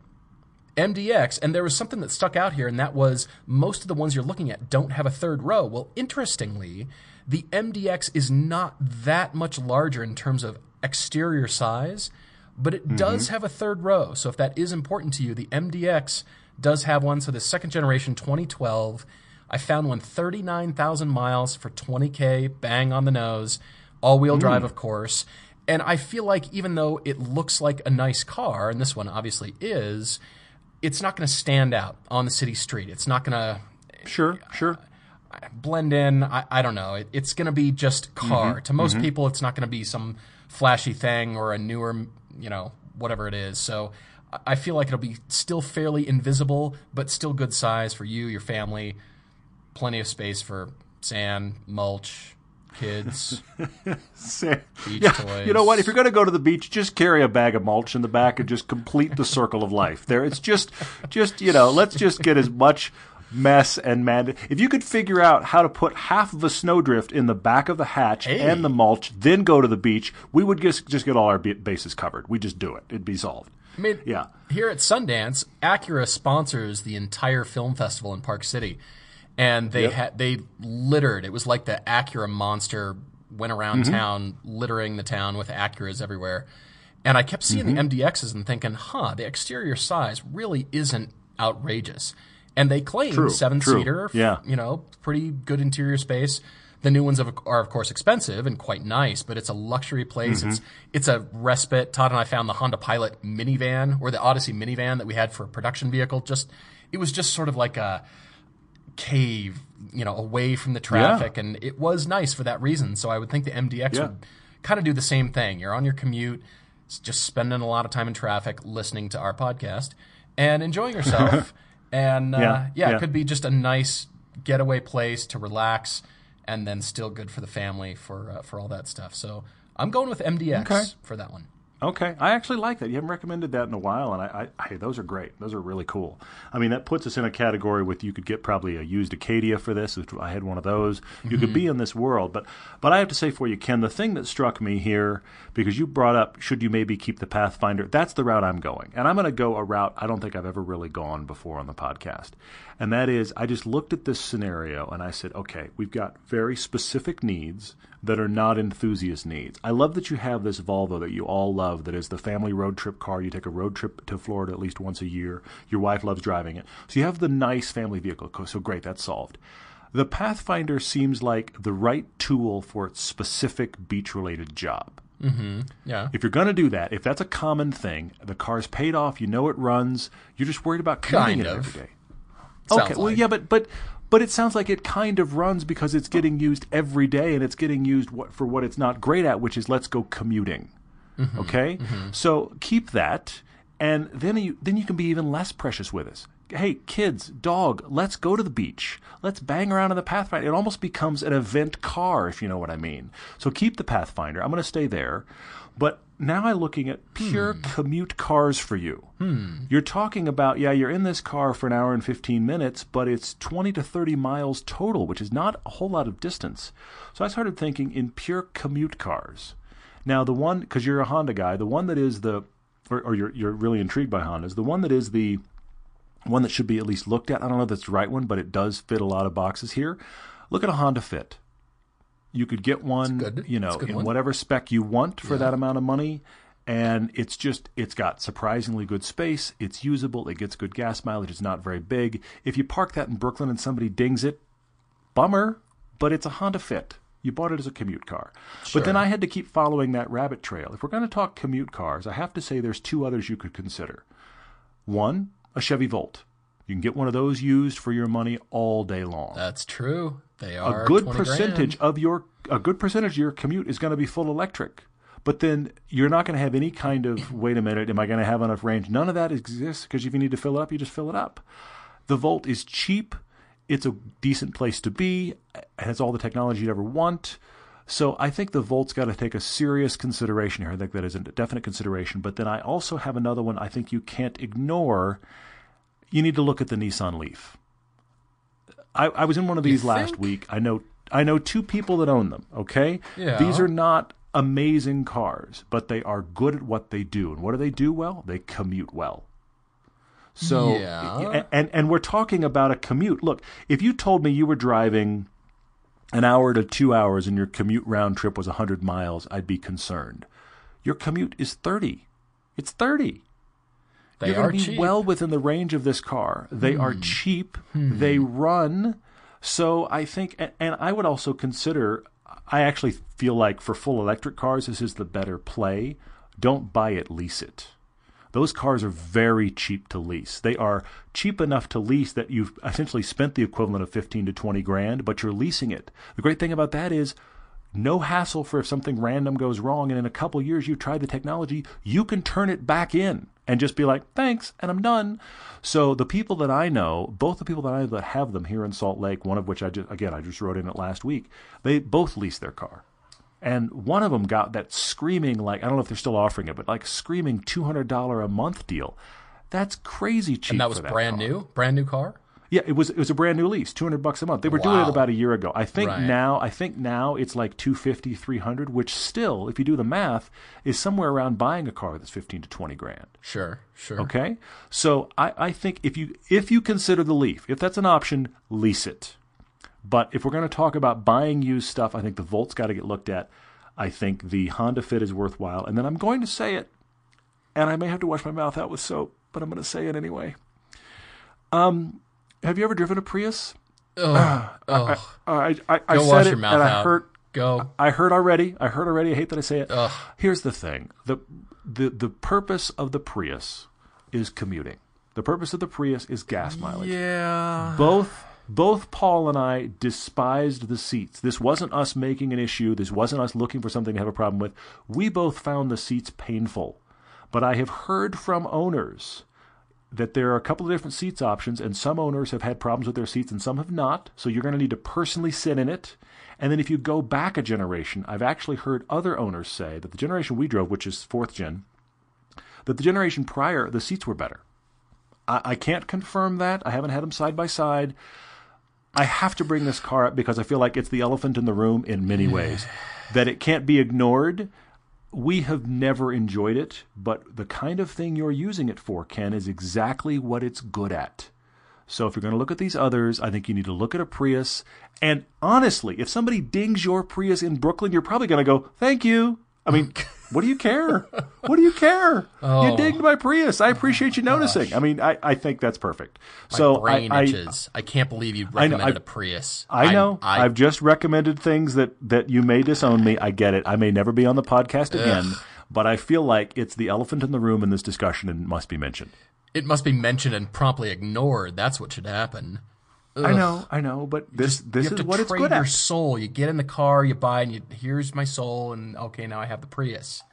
MDX, and there was something that stuck out here, and that was most of the ones you're looking at don't have a third row. Well, interestingly, the MDX is not that much larger in terms of exterior size, but it does mm-hmm. have a third row. So if that is important to you, the MDX does have one. So the second generation 2012, I found one 39,000 miles for 20K, bang on the nose, all wheel hmm. drive, of course. And I feel like even though it looks like a nice car, and this one obviously is, it's not going to stand out on the city street. It's not going to
Sure, uh, sure.
blend in. I, I don't know. It, it's going to be just car. Mm-hmm. To most mm-hmm. people, it's not going to be some flashy thing or a newer, you know, whatever it is. So I- feel like it'll be still fairly invisible, but still good size for you, your family. Plenty of space for sand, mulch, kids. [LAUGHS] Beach
yeah,
toys.
you know what? If you're going to go to the beach, just carry a bag of mulch in the back and just complete the circle of life. There, it's just, just you know, let's just get as much mess and mad. If you could figure out how to put half of a snowdrift in the back of the hatch
Hey.
and the mulch, then go to the beach, we would just just get all our bases covered. We just do it. It'd be solved.
I mean,
Yeah.
here at Sundance, Acura sponsors the entire film festival in Park City, and they
Yep.
had they littered. It was like the Acura monster went around
Mm-hmm.
town, littering the town with Acuras everywhere. And I kept seeing
Mm-hmm.
the MDXs and thinking, huh, the exterior size really isn't outrageous. And they claim seven seater,
Yeah.
you know, pretty good interior space. The new ones are of course expensive and quite nice, but it's a luxury place.
Mm-hmm.
It's it's a respite. Todd and I found the Honda Pilot minivan or the Odyssey minivan that we had for a production vehicle. Just it was just sort of like a cave, you know, away from the traffic, and it was nice for that reason. So I would think the MDX
Yeah.
would kind of do the same thing. You're on your commute, just spending a lot of time in traffic, listening to our podcast, and enjoying yourself. [LAUGHS] and uh,
Yeah,
yeah,
yeah.
it could be just a nice getaway place to relax, and then still good for the family for uh, for all that stuff. So I'm going with MDX
Okay.
for that one.
Okay, I actually like that. You haven't recommended that in a while, and I, I, hey, those are great. Those are really cool. I mean, that puts us in a category with you could get probably a used Acadia for this. which I had one of those. You could mm-hmm. be in this world, but but I have to say for you, Ken, the thing that struck me here because you brought up should you maybe keep the Pathfinder? That's the route I'm going, and I'm going to go a route I don't think I've ever really gone before on the podcast, and that is I just looked at this scenario and I said, okay, we've got very specific needs that are not enthusiast needs. I love that you have this Volvo that you all love that is the family road trip car. You take a road trip to Florida at least once a year. Your wife loves driving it. So you have the nice family vehicle. So great, that's solved. The Pathfinder seems like the right tool for its specific beach related job. Mm-hmm.
Yeah.
If you're going to do that, if that's a common thing, the car's paid off, you know it runs, you're just worried about
Kind
it every day.
Sounds
okay, well,
like.
yeah, but but but it sounds like it kind of runs because it's getting used every day, and it's getting used what, for what it's not great at, which is let's go commuting.
Mm-hmm.
Okay, so keep that, and then you then you can be even less precious with us. Hey, kids, dog, let's go to the beach. Let's bang around in the Pathfinder. It almost becomes an event car, if you know what I mean. So keep the Pathfinder. I'm going to stay there. But now I'm looking at pure hmm. commute cars for you. Hmm. You're talking about, yeah, you're in this car for an hour and 15 minutes, but it's 20 to 30 miles total, which is not a whole lot of distance. So I started thinking in pure commute cars. Now, the one, because you're a Honda guy, the one that is the, or, or you're, you're really intrigued by Hondas, the one that is the one that should be at least looked at. I don't know if that's the right one, but it does fit a lot of boxes here. Look at a Honda Fit. You could get one, you know,
It's a good
in
one.
whatever spec you want for that amount of money. And it's just, it's got surprisingly good space. It's usable. It gets good gas mileage. It's not very big. If you park that in Brooklyn and somebody dings it, bummer, but it's a Honda Fit. You bought it as a commute car. But then I had to keep following that rabbit trail. If we're going to talk commute cars, I have to say there's two others you could consider. One, a Chevy Volt. You can get one of those used for your money all day long.
That's true. They are
a good percentage
grand.
of your a good percentage of your commute is going to be full electric. But then you're not going to have any kind of [LAUGHS] wait a minute, am I going to have enough range? None of that exists because if you need to fill it up, you just fill it up. The Volt is cheap. It's a decent place to be. It has all the technology you'd ever want. So I think the Volt's got to take a serious consideration here. I think that is a definite consideration. But then I also have another one I think you can't ignore. You need to look at the Nissan Leaf. I, I was in one of these last
think?
week. I know I know two people that own them. Okay,
Yeah.
these are not amazing cars, but they are good at what they do. And what do they do well? They commute well. So
Yeah.
and and we're talking about a commute. Look, if you told me you were driving an hour to 2 hours and your commute round trip was 100 miles, I'd be concerned. Your commute is 30. It's 30.
They
You're
are
be
cheap. Hmm.
well within the range of this car. They are cheap. They run. So I think, and, and I would also consider. I actually feel like for full electric cars, this is the better play. Don't buy it, lease it. Those cars are very cheap to lease. They are cheap enough to lease that you've essentially spent the equivalent of 15 to 20 grand, but you're leasing it. The great thing about that is no hassle for if something random goes wrong and in a couple years you've tried the technology, you can turn it back in and just be like, thanks, and I'm done. So the people that I know, both the people that I know that have them here in Salt Lake, one of which I just, again, I just wrote in it last week, they both lease their car. And one of them got that screaming, like, I don't know if they're still offering it, but like screaming $200 a month deal. That's crazy cheap.
and that was
for
brand
car.
new, brand new car.
Yeah, it was it was a brand new lease, 200 bucks a month. They were doing it about a year ago. I think
Right.
now I think now it's like 250, 300, which still, if you do the math, is somewhere around buying a car that's 15 to 20 grand.
Sure, sure.
Okay? So I, I think if you if you consider the Leaf, if that's an option, lease it. But if we're going to talk about buying used stuff, I think the Volt's got to get looked at. I think the Honda Fit is worthwhile. And then I'm going to say it, and I may have to wash my mouth out with soap, but I'm going to say it anyway. Um, have you ever driven a Prius? Uh, I I, I
Go
said
wash
it,
your mouth
and I
out.
heard
Go.
I heard already. I heard already. I hate that I say it.
Ugh.
Here's the thing: the the the purpose of the Prius is commuting. The purpose of the Prius is gas mileage.
Yeah.
Both both Paul and I despised the seats. This wasn't us making an issue. This wasn't us looking for something to have a problem with. We both found the seats painful. But I have heard from owners that there are a couple of different seats options, and some owners have had problems with their seats and some have not. So you're going to need to personally sit in it. And then if you go back a generation, I've actually heard other owners say that the generation we drove, which is fourth gen, that the generation prior, the seats were better. I, I can't confirm that. I haven't had them side by side. I have to bring this car up because I feel like it's the elephant in the room in many ways. that it can't be ignored. We have never enjoyed it, but the kind of thing you're using it for, Ken, is exactly what it's good at. So if you're going to look at these others, I think you need to look at a Prius. And honestly, if somebody dings your Prius in Brooklyn, you're probably going to go, "Thank you." I mean, what do you care? What do you care?
Oh.
You digged my Prius. I oh appreciate you noticing. I mean, I, I think that's perfect.
My
so
brain
I, I,
itches. I, can't believe you
know,
recommended
I-
a Prius.
I know.
I,
I, have just recommended things that, that you may disown me. I get it. I may never be on the podcast again, but I feel like it's the elephant in the room in this discussion and it must be mentioned.
it must be mentioned and promptly ignored. That's what should happen.
I know, I know, but this this
you have
is
to
what it's
trade
good
your
at.
soul. You get in the car, you buy, and you here's my soul, and okay, now I have the Prius.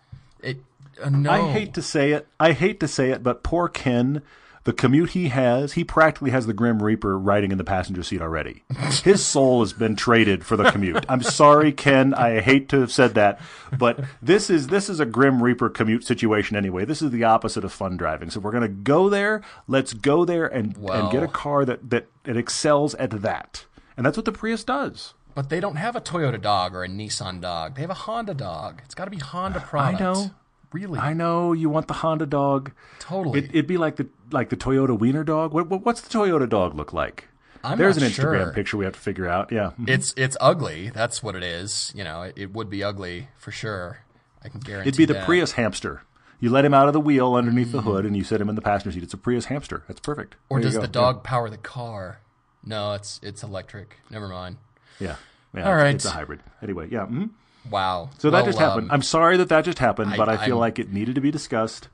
It uh, no.
I hate to say it. I hate to say it, but poor Ken, the commute he has, he practically has the Grim Reaper riding in the passenger seat already. His soul has been traded for the commute. I'm sorry, Ken. I hate to have said that, but this is this is a Grim Reaper commute situation anyway. This is the opposite of fun driving. So we're gonna go there. Let's go there and and get a car that that it excels at that. And that's what the Prius does.
But they don't have a Toyota dog or a Nissan dog. They have a Honda dog. It's got to be Honda product.
know.
Really?
I know you want the Honda dog.
Totally.
It, it'd be like the like the Toyota Wiener dog. What, what, what's the Toyota dog look like?
I'm
There's an Instagram
sure.
picture we have to figure out. Yeah.
It's it's ugly. That's what it is. You know, it, it would be ugly for sure. I can guarantee.
It'd be the
that.
Prius hamster. You let him out of the wheel underneath the hood and you set him in the passenger seat. It's a Prius hamster. That's perfect.
Or
There
does the dog power the car? No, it's it's electric. Never mind.
Yeah. yeah.
All
it's- a hybrid. Anyway, yeah. mhm.
Wow.
So that
Well,
just happened.
um,
I'm sorry that that just happened,
I-
but I feel
I'm-
like it needed to be discussed.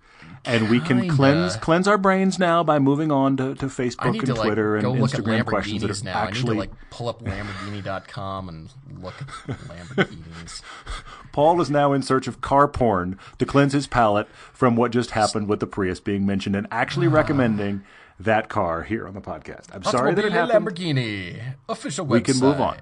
And we can cleanse cleanse our brains now by moving on to, to Facebook and
to like
Twitter and
look at
Instagram questions that are
now.
actually
I need to like pull up Lamborghini.com and look at Lamborghinis. [LAUGHS]
Paul is now in search of car porn to cleanse his palate from what just happened with the Prius being mentioned and actually [SIGHS] recommending that car here on the podcast. I'm sorry that it happened.
Lamborghini official website.
We can move on.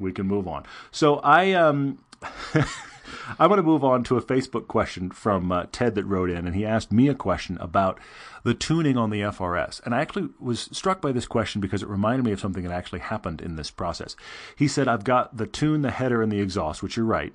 We can move on. So I um [LAUGHS] I want to move on to a Facebook question from uh, Ted that wrote in, and he asked me a question about the tuning on the FRS. And I actually was struck by this question because it reminded me of something that actually happened in this process. He said, "I've got the tune, the header, and the exhaust," which you're right.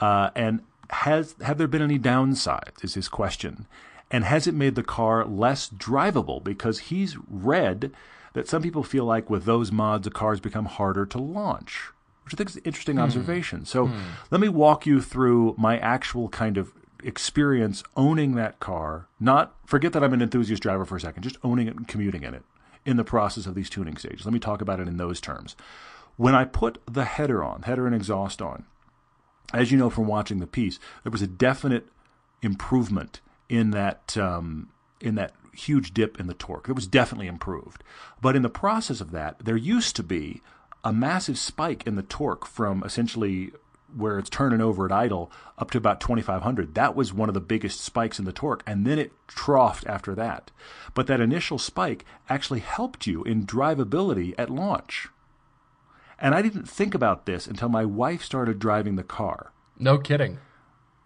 Uh, and has have there been any downsides? Is his question. And has it made the car less drivable? Because he's read that some people feel like with those mods, the cars become harder to launch which I think is an interesting observation. So let me walk you through my actual kind of experience owning that car. Not forget that I'm an enthusiast driver for a second, just owning it and commuting in it in the process of these tuning stages. Let me talk about it in those terms. When I put the header on, header and exhaust on, as you know from watching the piece, there was a definite improvement in that um, in that huge dip in the torque. It was definitely improved. But in the process of that, there used to be a massive spike in the torque from essentially where it's turning over at idle up to about 2500 that was one of the biggest spikes in the torque and then it troughed after that but that initial spike actually helped you in drivability at launch and i didn't think about this until my wife started driving the car
No kidding.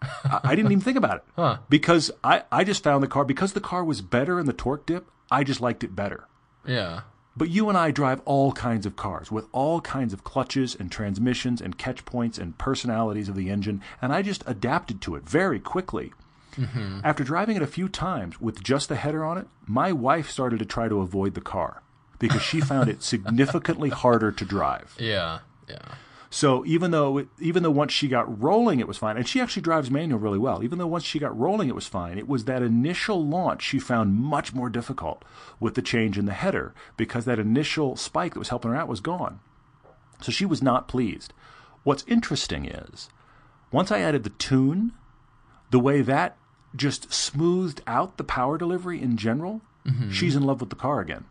I, I didn't even think about it [LAUGHS] huh. because I, I just found the car because the car was better in the torque dip i just liked it better
Yeah.
But you and I drive all kinds of cars with all kinds of clutches and transmissions and catch points and personalities of the engine, and I just adapted to it very quickly. Mm-hmm. After driving it a few times with just the header on it, my wife started to try to avoid the car because she found it [LAUGHS] significantly harder to drive.
Yeah. Yeah.
So even though even though once she got rolling it was fine, and she actually drives manual really well. Even though once she got rolling it was fine, it was that initial launch she found much more difficult with the change in the header because that initial spike that was helping her out was gone. So she was not pleased. What's interesting is once I added the tune, the way that just smoothed out the power delivery in general, mm-hmm. she's in love with the car again.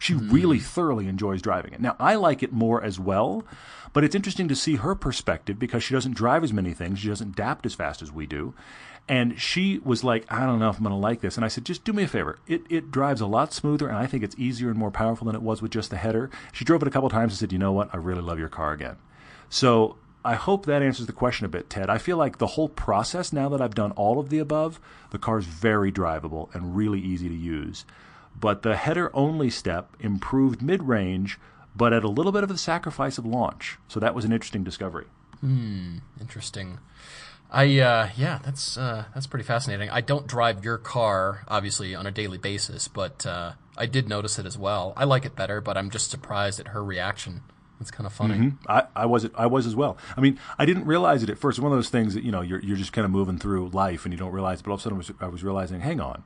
She hmm. really thoroughly enjoys driving it. Now, I like it more as well, but it's interesting to see her perspective because she doesn't drive as many things. She doesn't adapt as fast as we do. And she was like, I don't know if I'm going to like this. And I said, just do me a favor. It, it drives a lot smoother, and I think it's easier and more powerful than it was with just the header. She drove it a couple times and said, you know what? I really love your car again. So I hope that answers the question a bit, Ted. I feel like the whole process, now that I've done all of the above, the car's very drivable and really easy to use. But the header only step improved mid range, but at a little bit of the sacrifice of launch. So that was an interesting discovery.
Hmm, interesting. I uh, yeah, that's uh, that's pretty fascinating. I don't drive your car obviously on a daily basis, but uh, I did notice it as well. I like it better, but I'm just surprised at her reaction. It's kind of funny.
Mm-hmm. I, I was I was as well. I mean, I didn't realize it at first. One of those things that you know you're you're just kind of moving through life and you don't realize. But all of a sudden, I was, I was realizing, hang on,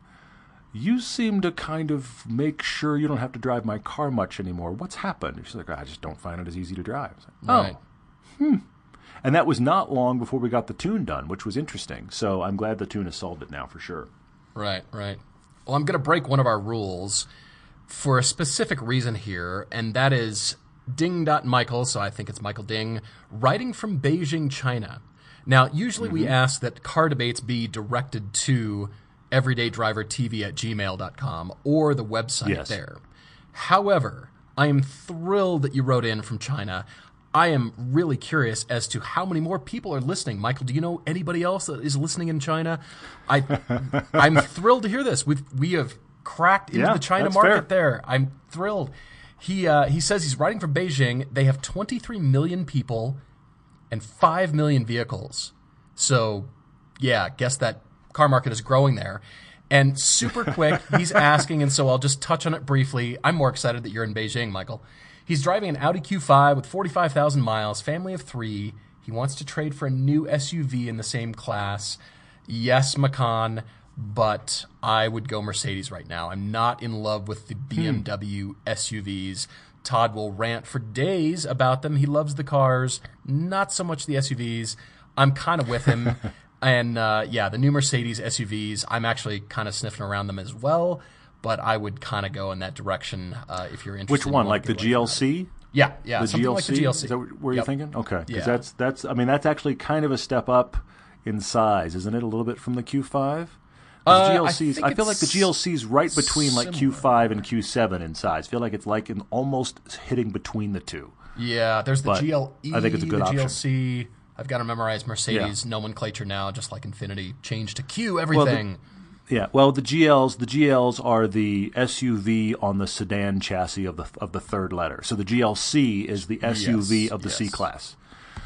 you seem to kind of make sure you don't have to drive my car much anymore. What's happened? She's like, I just don't find it as easy to drive. Like, oh, right. hmm. And that was not long before we got the tune done, which was interesting. So I'm glad the tune has solved it now for sure.
Right, right. Well, I'm going to break one of our rules for a specific reason here, and that is Ding.Michael, so I think it's Michael Ding, writing from Beijing, China. Now, usually mm-hmm. we ask that car debates be directed to everydaydrivertv at gmail.com or the website yes. there. However, I am thrilled that you wrote in from China. I am really curious as to how many more people are listening. Michael, do you know anybody else that is listening in China? I, [LAUGHS] I'm thrilled to hear this. We've we have cracked into
yeah,
the China market
fair.
there. I'm thrilled. He uh, he says he's writing from Beijing. They have 23 million people and 5 million vehicles. So, yeah, guess that car market is growing there. And super [LAUGHS] quick, he's asking, and so I'll just touch on it briefly. I'm more excited that you're in Beijing, Michael. He's driving an Audi Q5 with 45,000 miles, family of three. He wants to trade for a new SUV in the same class. Yes, Macan, but I would go Mercedes right now. I'm not in love with the BMW hmm. SUVs. Todd will rant for days about them. He loves the cars, not so much the SUVs. I'm kind of with him. [LAUGHS] and uh, yeah, the new Mercedes SUVs, I'm actually kind of sniffing around them as well but I would kind of go in that direction uh, if you're interested.
Which one, like the GLC?
yeah, yeah,
the GLC.
Like the GLC.
Is that where yep. you're thinking? Okay, because yeah. that's that's. I mean, that's actually kind of a step up in size, isn't it? A little bit from the Q5. Uh, GLCs, I, I, feel like the GLC is right between similar. like Q5 and Q7 in size. I feel like it's like in almost hitting between the two.
Yeah, there's the but GLE. I think it's a good the option. GLC. I've got to memorize Mercedes yeah. nomenclature now, just like Infiniti. Change to Q everything.
Well, yeah, well, the GLs, the GLs are the SUV on the sedan chassis of the of the third letter. So the GLC is the SUV yes, of the yes. C class.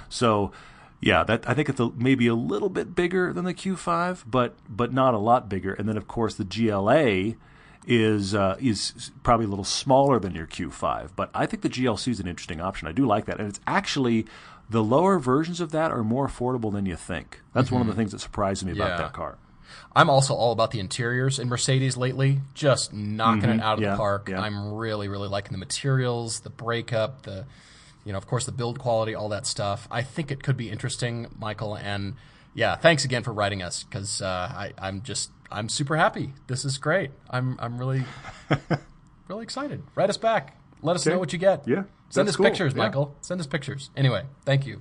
So, yeah, that I think it's a, maybe a little bit bigger than the Q5, but but not a lot bigger. And then of course the GLA is uh, is probably a little smaller than your Q5. But I think the GLC is an interesting option. I do like that, and it's actually the lower versions of that are more affordable than you think. That's mm-hmm. one of the mm-hmm. things that surprised me about that car.
I'm also all about the interiors in Mercedes lately, just knocking mm-hmm. it out of yeah, the park. Yeah. I'm really, really liking the materials, the breakup, the, you know, of course, the build quality, all that stuff. I think it could be interesting, Michael. And yeah, thanks again for writing us because uh, I'm just I'm super happy. This is great. I'm I'm really [LAUGHS] really excited. Write us back. Let us okay. know what you get.
Yeah.
Send us
cool.
pictures, Michael. Send us pictures. Anyway, thank you.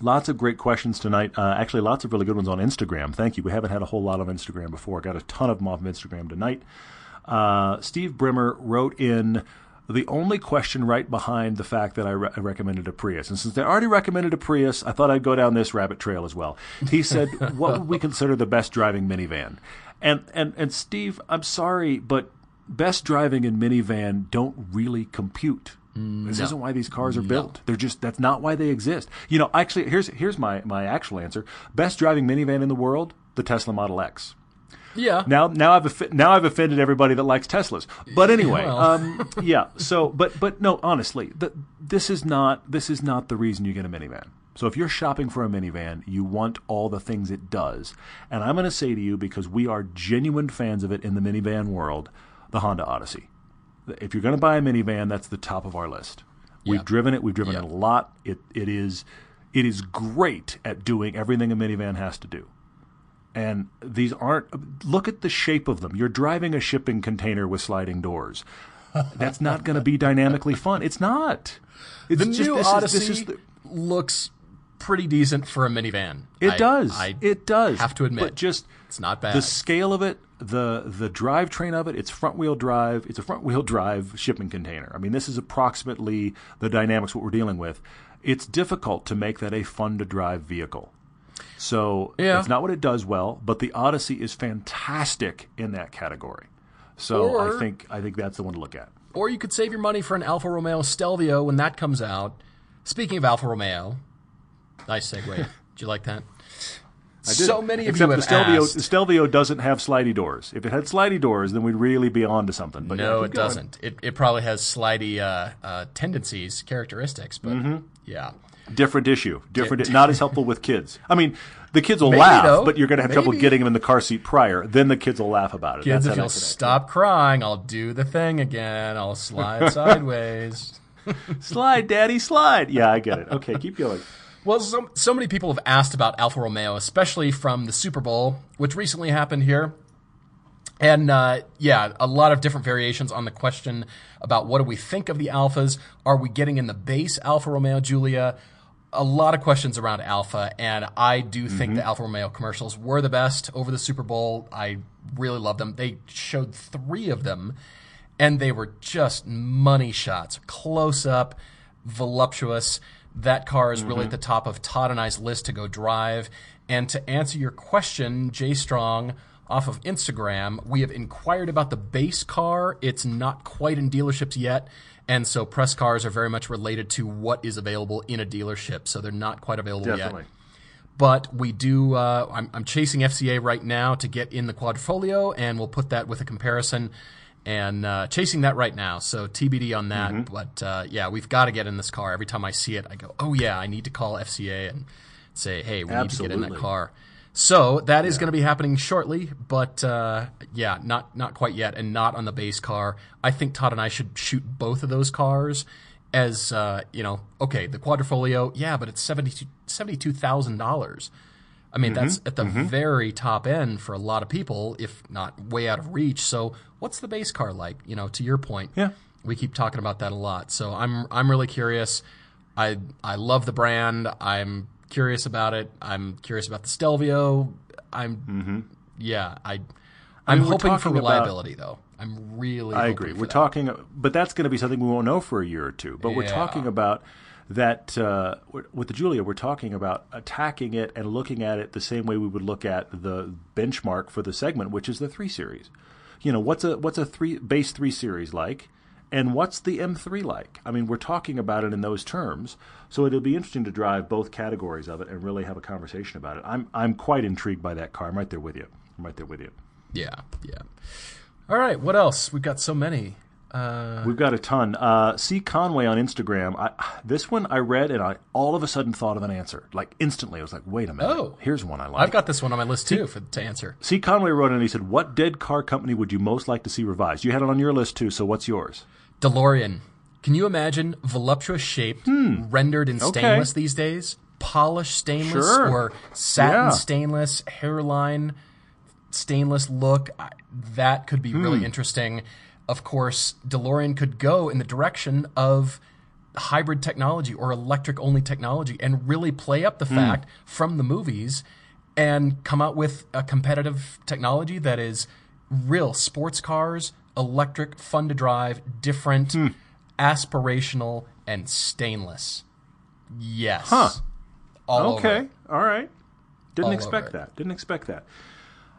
Lots of great questions tonight. Uh, actually, lots of really good ones on Instagram. Thank you. We haven't had a whole lot on Instagram before. Got a ton of them off of Instagram tonight. Uh, Steve Brimmer wrote in the only question right behind the fact that I, re- I, recommended a Prius. And since they already recommended a Prius, I thought I'd go down this rabbit trail as well. He said, [LAUGHS] "What would we consider the best driving minivan?" And and and Steve, I'm sorry, but best driving and minivan don't really compute. Mm, this no. isn't why these cars are no. built. They're just that's not why they exist. You know, actually, here's here's my my actual answer. Best driving minivan in the world, the Tesla Model X.
Yeah.
Now now I've now I've offended everybody that likes Teslas. But anyway, well. um, [LAUGHS] yeah. So but but no, honestly, the, this is not this is not the reason you get a minivan. So if you're shopping for a minivan, you want all the things it does. And I'm going to say to you because we are genuine fans of it in the minivan world, the Honda Odyssey if you're going to buy a minivan, that's the top of our list. We've yep. driven it. We've driven yep. it a lot. It it is it is great at doing everything a minivan has to do. And these aren't look at the shape of them. You're driving a shipping container with sliding doors. that's not going to be dynamically fun. It's not. It's
the
just,
new Odyssey
is the,
looks pretty decent for a minivan.
it
I-
does.
I
it does.
have to admit,
but just
it's not bad.
the scale of it, the the drivetrain of it, it's front wheel drive. It's a front wheel [LAUGHS] drive shipping container. I mean, this is approximately the dynamics what we're dealing with. It's difficult to make that a fun to drive vehicle. So
Yeah.
it's not what it does well, but the Odyssey is fantastic in that category. So
Or-
I think I think that's the one to look at.
Or you could save your money for an Alfa Romeo Stelvio when that comes out. Speaking of Alfa Romeo, nice segue. [LAUGHS] Did you like that? So many of
Except
you
the
have
Stelvio,
asked.
Stelvio doesn't have slidey doors. If it had slidey doors, then we'd really be on to something. But
no,
keep
it
going.
doesn't. It, it probably has slidey uh, uh, tendencies, characteristics, but
Mm-hmm.
yeah.
Different issue. Different. not as helpful with kids. I mean, the kids will
Maybe,
laugh,
though.
but you're going to have trouble getting them in the car seat prior. Then the kids will laugh about it.
Kids,
That's
if you'll
that connects.
stop crying, I'll do the thing again. I'll slide [LAUGHS] sideways.
slide, daddy, slide. Yeah, I get it. Okay, keep going.
Well, so, so many people have asked about Alfa Romeo, especially from the Super Bowl, which recently happened here. And uh, yeah, a lot of different variations on the question about what do we think of the Alfas? Are we getting in the base Alfa Romeo Giulia? A lot of questions around Alfa, and I do think the Alfa Romeo commercials were the best over the Super Bowl. I really love them. They showed three of them, and they were just money shots, close up, voluptuous. That car is really at the top of Todd and I's list to go drive. And to answer your question, Jay Strong, off of Instagram, we have inquired about the base car. It's not quite in dealerships yet. And so press cars are very much related to what is available in a dealership. So they're not quite available
Definitely.
yet. But we do. Uh, I'm, I'm chasing FCA right now to get in the Quadrifoglio, and we'll put that with a comparison. And uh, chasing that right now, so TBD on that.
Mm-hmm.
But uh, yeah, we've got to get in this car. Every time I see it, I go, "Oh yeah, I need to call FCA and say, hey, we need to get in that car." So that is going to be happening shortly, but uh, yeah, not not quite yet, and not on the base car. I think Todd and I should shoot both of those cars as uh, you know. Okay, the Quadrifoglio, yeah, but it's seventy two thousand dollars. I mean, that's at the very top end for a lot of people, if not way out of reach. So, what's the base car like? You know, to your point,
Yeah.
we keep talking about that a lot. So, I'm I'm really curious. I I love the brand. I'm curious about it. I'm curious about the Stelvio. I'm yeah. I I'm
mean,
hoping for
talking about-
reliability though. I'm really.
I agree.
for
We're
that.
talking, but that's going to be something we won't know for a year or two. But we're talking about that uh, with the Giulia. We're talking about attacking it and looking at it the same way we would look at the benchmark for the segment, which is the three series. You know, what's a what's a three base three series like, and what's the M3 like? I mean, we're talking about it in those terms. So it'll be interesting to drive both categories of it and really have a conversation about it. I'm I'm quite intrigued by that car. I'm right there with you. I'm right there with you.
Yeah, yeah. All right, what else? We've got so many. Uh,
We've got a ton. Uh, C Conway on Instagram. I, this one I read and I all of a sudden thought of an answer. Like instantly, I was like, "Wait a minute!
Oh.
here's one I like."
I've got this one on my list too for to answer.
See Conway wrote in and he said, "What dead car company would you most like to see revised?" You had it on your list too. So what's yours?
DeLorean. Can you imagine voluptuous shaped, rendered in stainless these days? Polished stainless
Sure.
or satin
Yeah.
stainless, hairline stainless look. I- That could be really interesting. Of course, DeLorean could go in the direction of hybrid technology or electric only technology and really play up the hmm. fact from the movies and come out with a competitive technology that is real sports cars, electric, fun to drive, different, hmm. aspirational, and stainless. Yes.
Huh.
All
okay, all right. Didn't
All
expect that. Didn't expect that.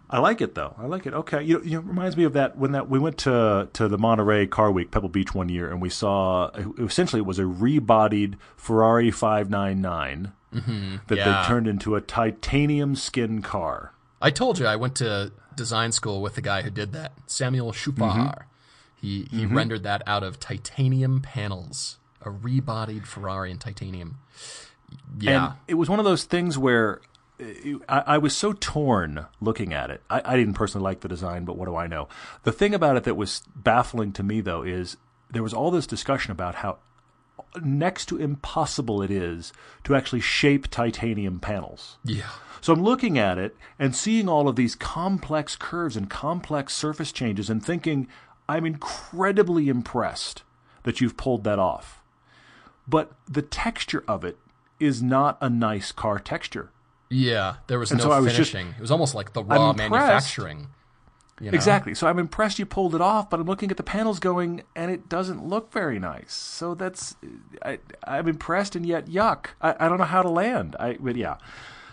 I like it though. I like it. Okay, you know, you know, it reminds me of that when that we went to to the Monterey Car Week, Pebble Beach one year, and we saw essentially it was a rebodied Ferrari 599 that
Mm-hmm. Yeah.
they turned into a titanium skin car.
I told you I went to design school with the guy who did that, Samuel Choupard. He he rendered that out of titanium panels, a rebodied Ferrari in titanium. Yeah.
And it was one of those things where I, I was so torn looking at it. I, I didn't personally like the design, but what do I know? The thing about it that was baffling to me, though, is there was all this discussion about how next to impossible it is to actually shape titanium panels.
yeah.
So I'm looking at it and seeing all of these complex curves and complex surface changes and thinking, I'm incredibly impressed that you've pulled that off. But the texture of it is not a nice car texture.
Yeah, there was
And
no
so was just-
finishing. it was almost like the raw manufacturing. you know?
Exactly. So I'm impressed you pulled it off, but I'm looking at the panels going, and it doesn't look very nice. So that's, I, I'm impressed and yet yuck. I, I don't know how to land. I, but yeah.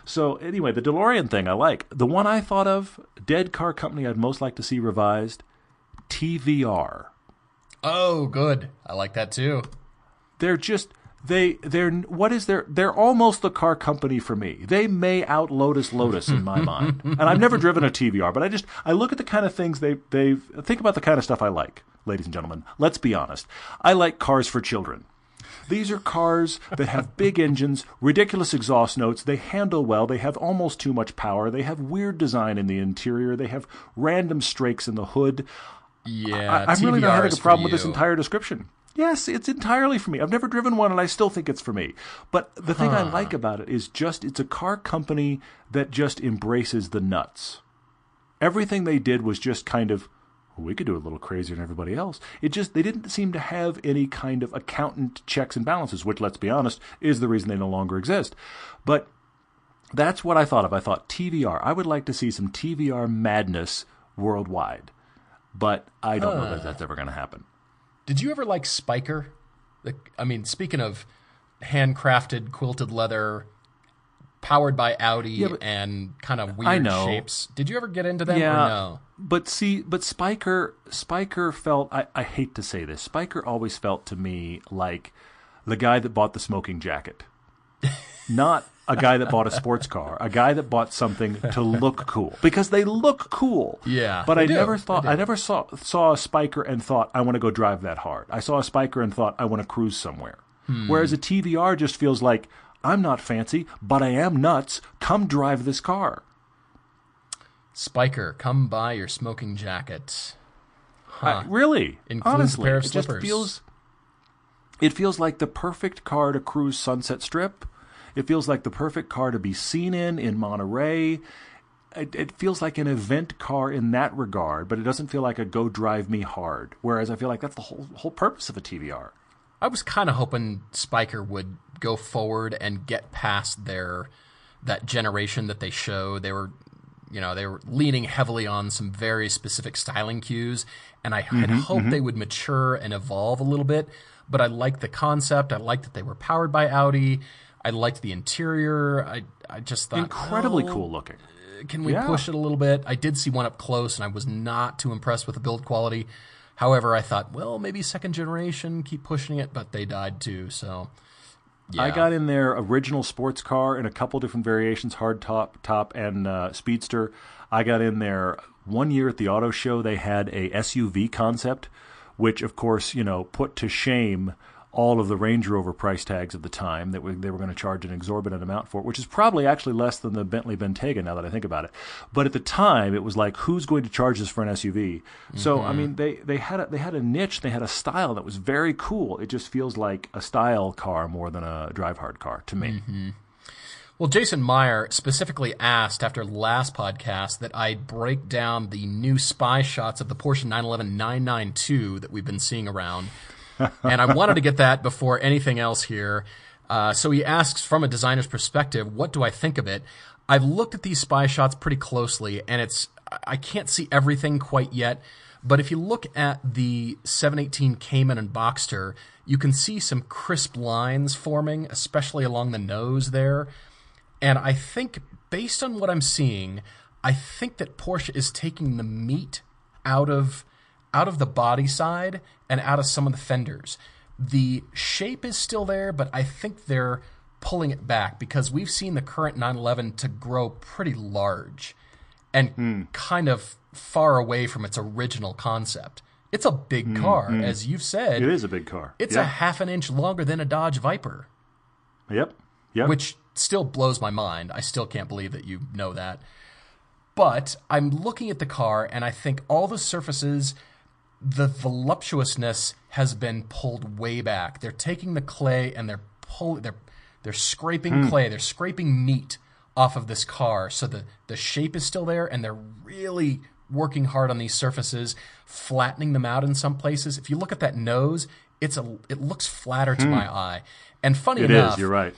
So anyway, the DeLorean thing I like. The one I thought of, dead car company I'd most like to see revised, TVR.
Oh, good. I like that too.
They're just they they're what is their they're almost the car company for me. They may out Lotus Lotus in my mind. [LAUGHS] And I've never driven a TVR, but I just I look at the kind of things they they think about the kind of stuff I like, ladies and gentlemen. Let's be honest. I like cars for children. These are cars that have big engines, ridiculous exhaust notes, they handle well, they have almost too much power, they have weird design in the interior, they have random strakes in the hood.
Yeah,
I, I'm really not having a problem with this entire description. Yes, it's entirely for me. I've never driven one, and I still think it's for me. But the thing I like about it is just it's a car company that just embraces the nuts. Everything they did was just kind of well, we could do a little crazier than everybody else. It just they didn't seem to have any kind of accountant checks and balances, which let's be honest is the reason they no longer exist. But that's what I thought of. I thought TVR. I would like to see some TVR madness worldwide. But I don't know that that's ever going to happen.
Did you ever like Spyker? The, I mean, speaking of handcrafted quilted leather, powered by Audi
but-
and kind of weird shapes. Did you ever get into them
Yeah.
or no?
But see, but Spyker, Spyker felt. I, I hate to say this. Spyker always felt to me like the guy that bought the smoking jacket, [LAUGHS] not a guy that bought a sports car. A guy that bought something to look cool because they look cool.
Yeah,
But I
do.
never thought. I never saw saw a Spyker and thought I want to go drive that hard. I saw a Spyker and thought I want to cruise somewhere.
Hmm.
Whereas a TVR just feels like I'm not fancy, but I am nuts. Come drive this car.
Spyker, come buy your smoking jacket.
I- really,
Includes a
honestly,
pair of
it just feels. It feels like the perfect car to cruise Sunset Strip. It feels like the perfect car to be seen in in Monterey. It, it feels like an event car in that regard, but it doesn't feel like a go drive me hard. Whereas I feel like that's the whole whole purpose of a TVR.
I was kind of hoping Spyker would go forward and get past their that generation that they show. They were, you know, they were leaning heavily on some very specific styling cues, and I had mm-hmm, hoped mm-hmm. they would mature and evolve a little bit. But I liked the concept. I liked that they were powered by Audi. I liked the interior. I I just thought
Incredibly
well,
cool looking.
can we
Yeah.
push it a little bit? I did see one up close, and I was not too impressed with the build quality. However, I thought, well, maybe second generation, keep pushing it, but they died too. So, yeah.
I got in their original sports car in a couple different variations, hard top, top, and uh, speedster. I got in there one year at the auto show. They had a SUV concept, which of course you know put to shame all of the Range Rover price tags of the time that we, they were going to charge an exorbitant amount for, it, which is probably actually less than the Bentley Bentayga now that I think about it. But at the time, it was like, who's going to charge this for an SUV? So I mm-hmm. mean, they they had a, they had a niche, they had a style that was very cool. It just feels like a style car more than a drive hard car to me. Mm-hmm.
Well, Jason Meyer specifically asked after last podcast that I break down the new spy shots of the Porsche 911 992 that we've been seeing around. And I wanted to get that before anything else here. Uh, so he asks from a designer's perspective, what do I think of it? I've looked at these spy shots pretty closely, and it's I can't see everything quite yet. But if you look at the 718 Cayman and Boxster, you can see some crisp lines forming, especially along the nose there. And I think, based on what I'm seeing, I think that Porsche is taking the meat out of out of the body side and out of some of the fenders. The shape is still there, but I think they're pulling it back because we've seen the current 911 to grow pretty large and hmm. kind of far away from its original concept. It's a big hmm, car, hmm. as you've said.
It is a big car.
It's
yeah.
a half an inch longer than a Dodge Viper
yep. Yep.
which still blows my mind. I still can't believe that you know that. But I'm looking at the car and I think all the surfaces, the voluptuousness has been pulled way back. They're taking the clay and they're pull, they're they're scraping clay, they're scraping meat off of this car, so the the shape is still there, and they're really working hard on these surfaces, flattening them out in some places. If you look at that nose, it's a it looks flatter to my eye. And funny
Hmm. It
enough,
is. You're right.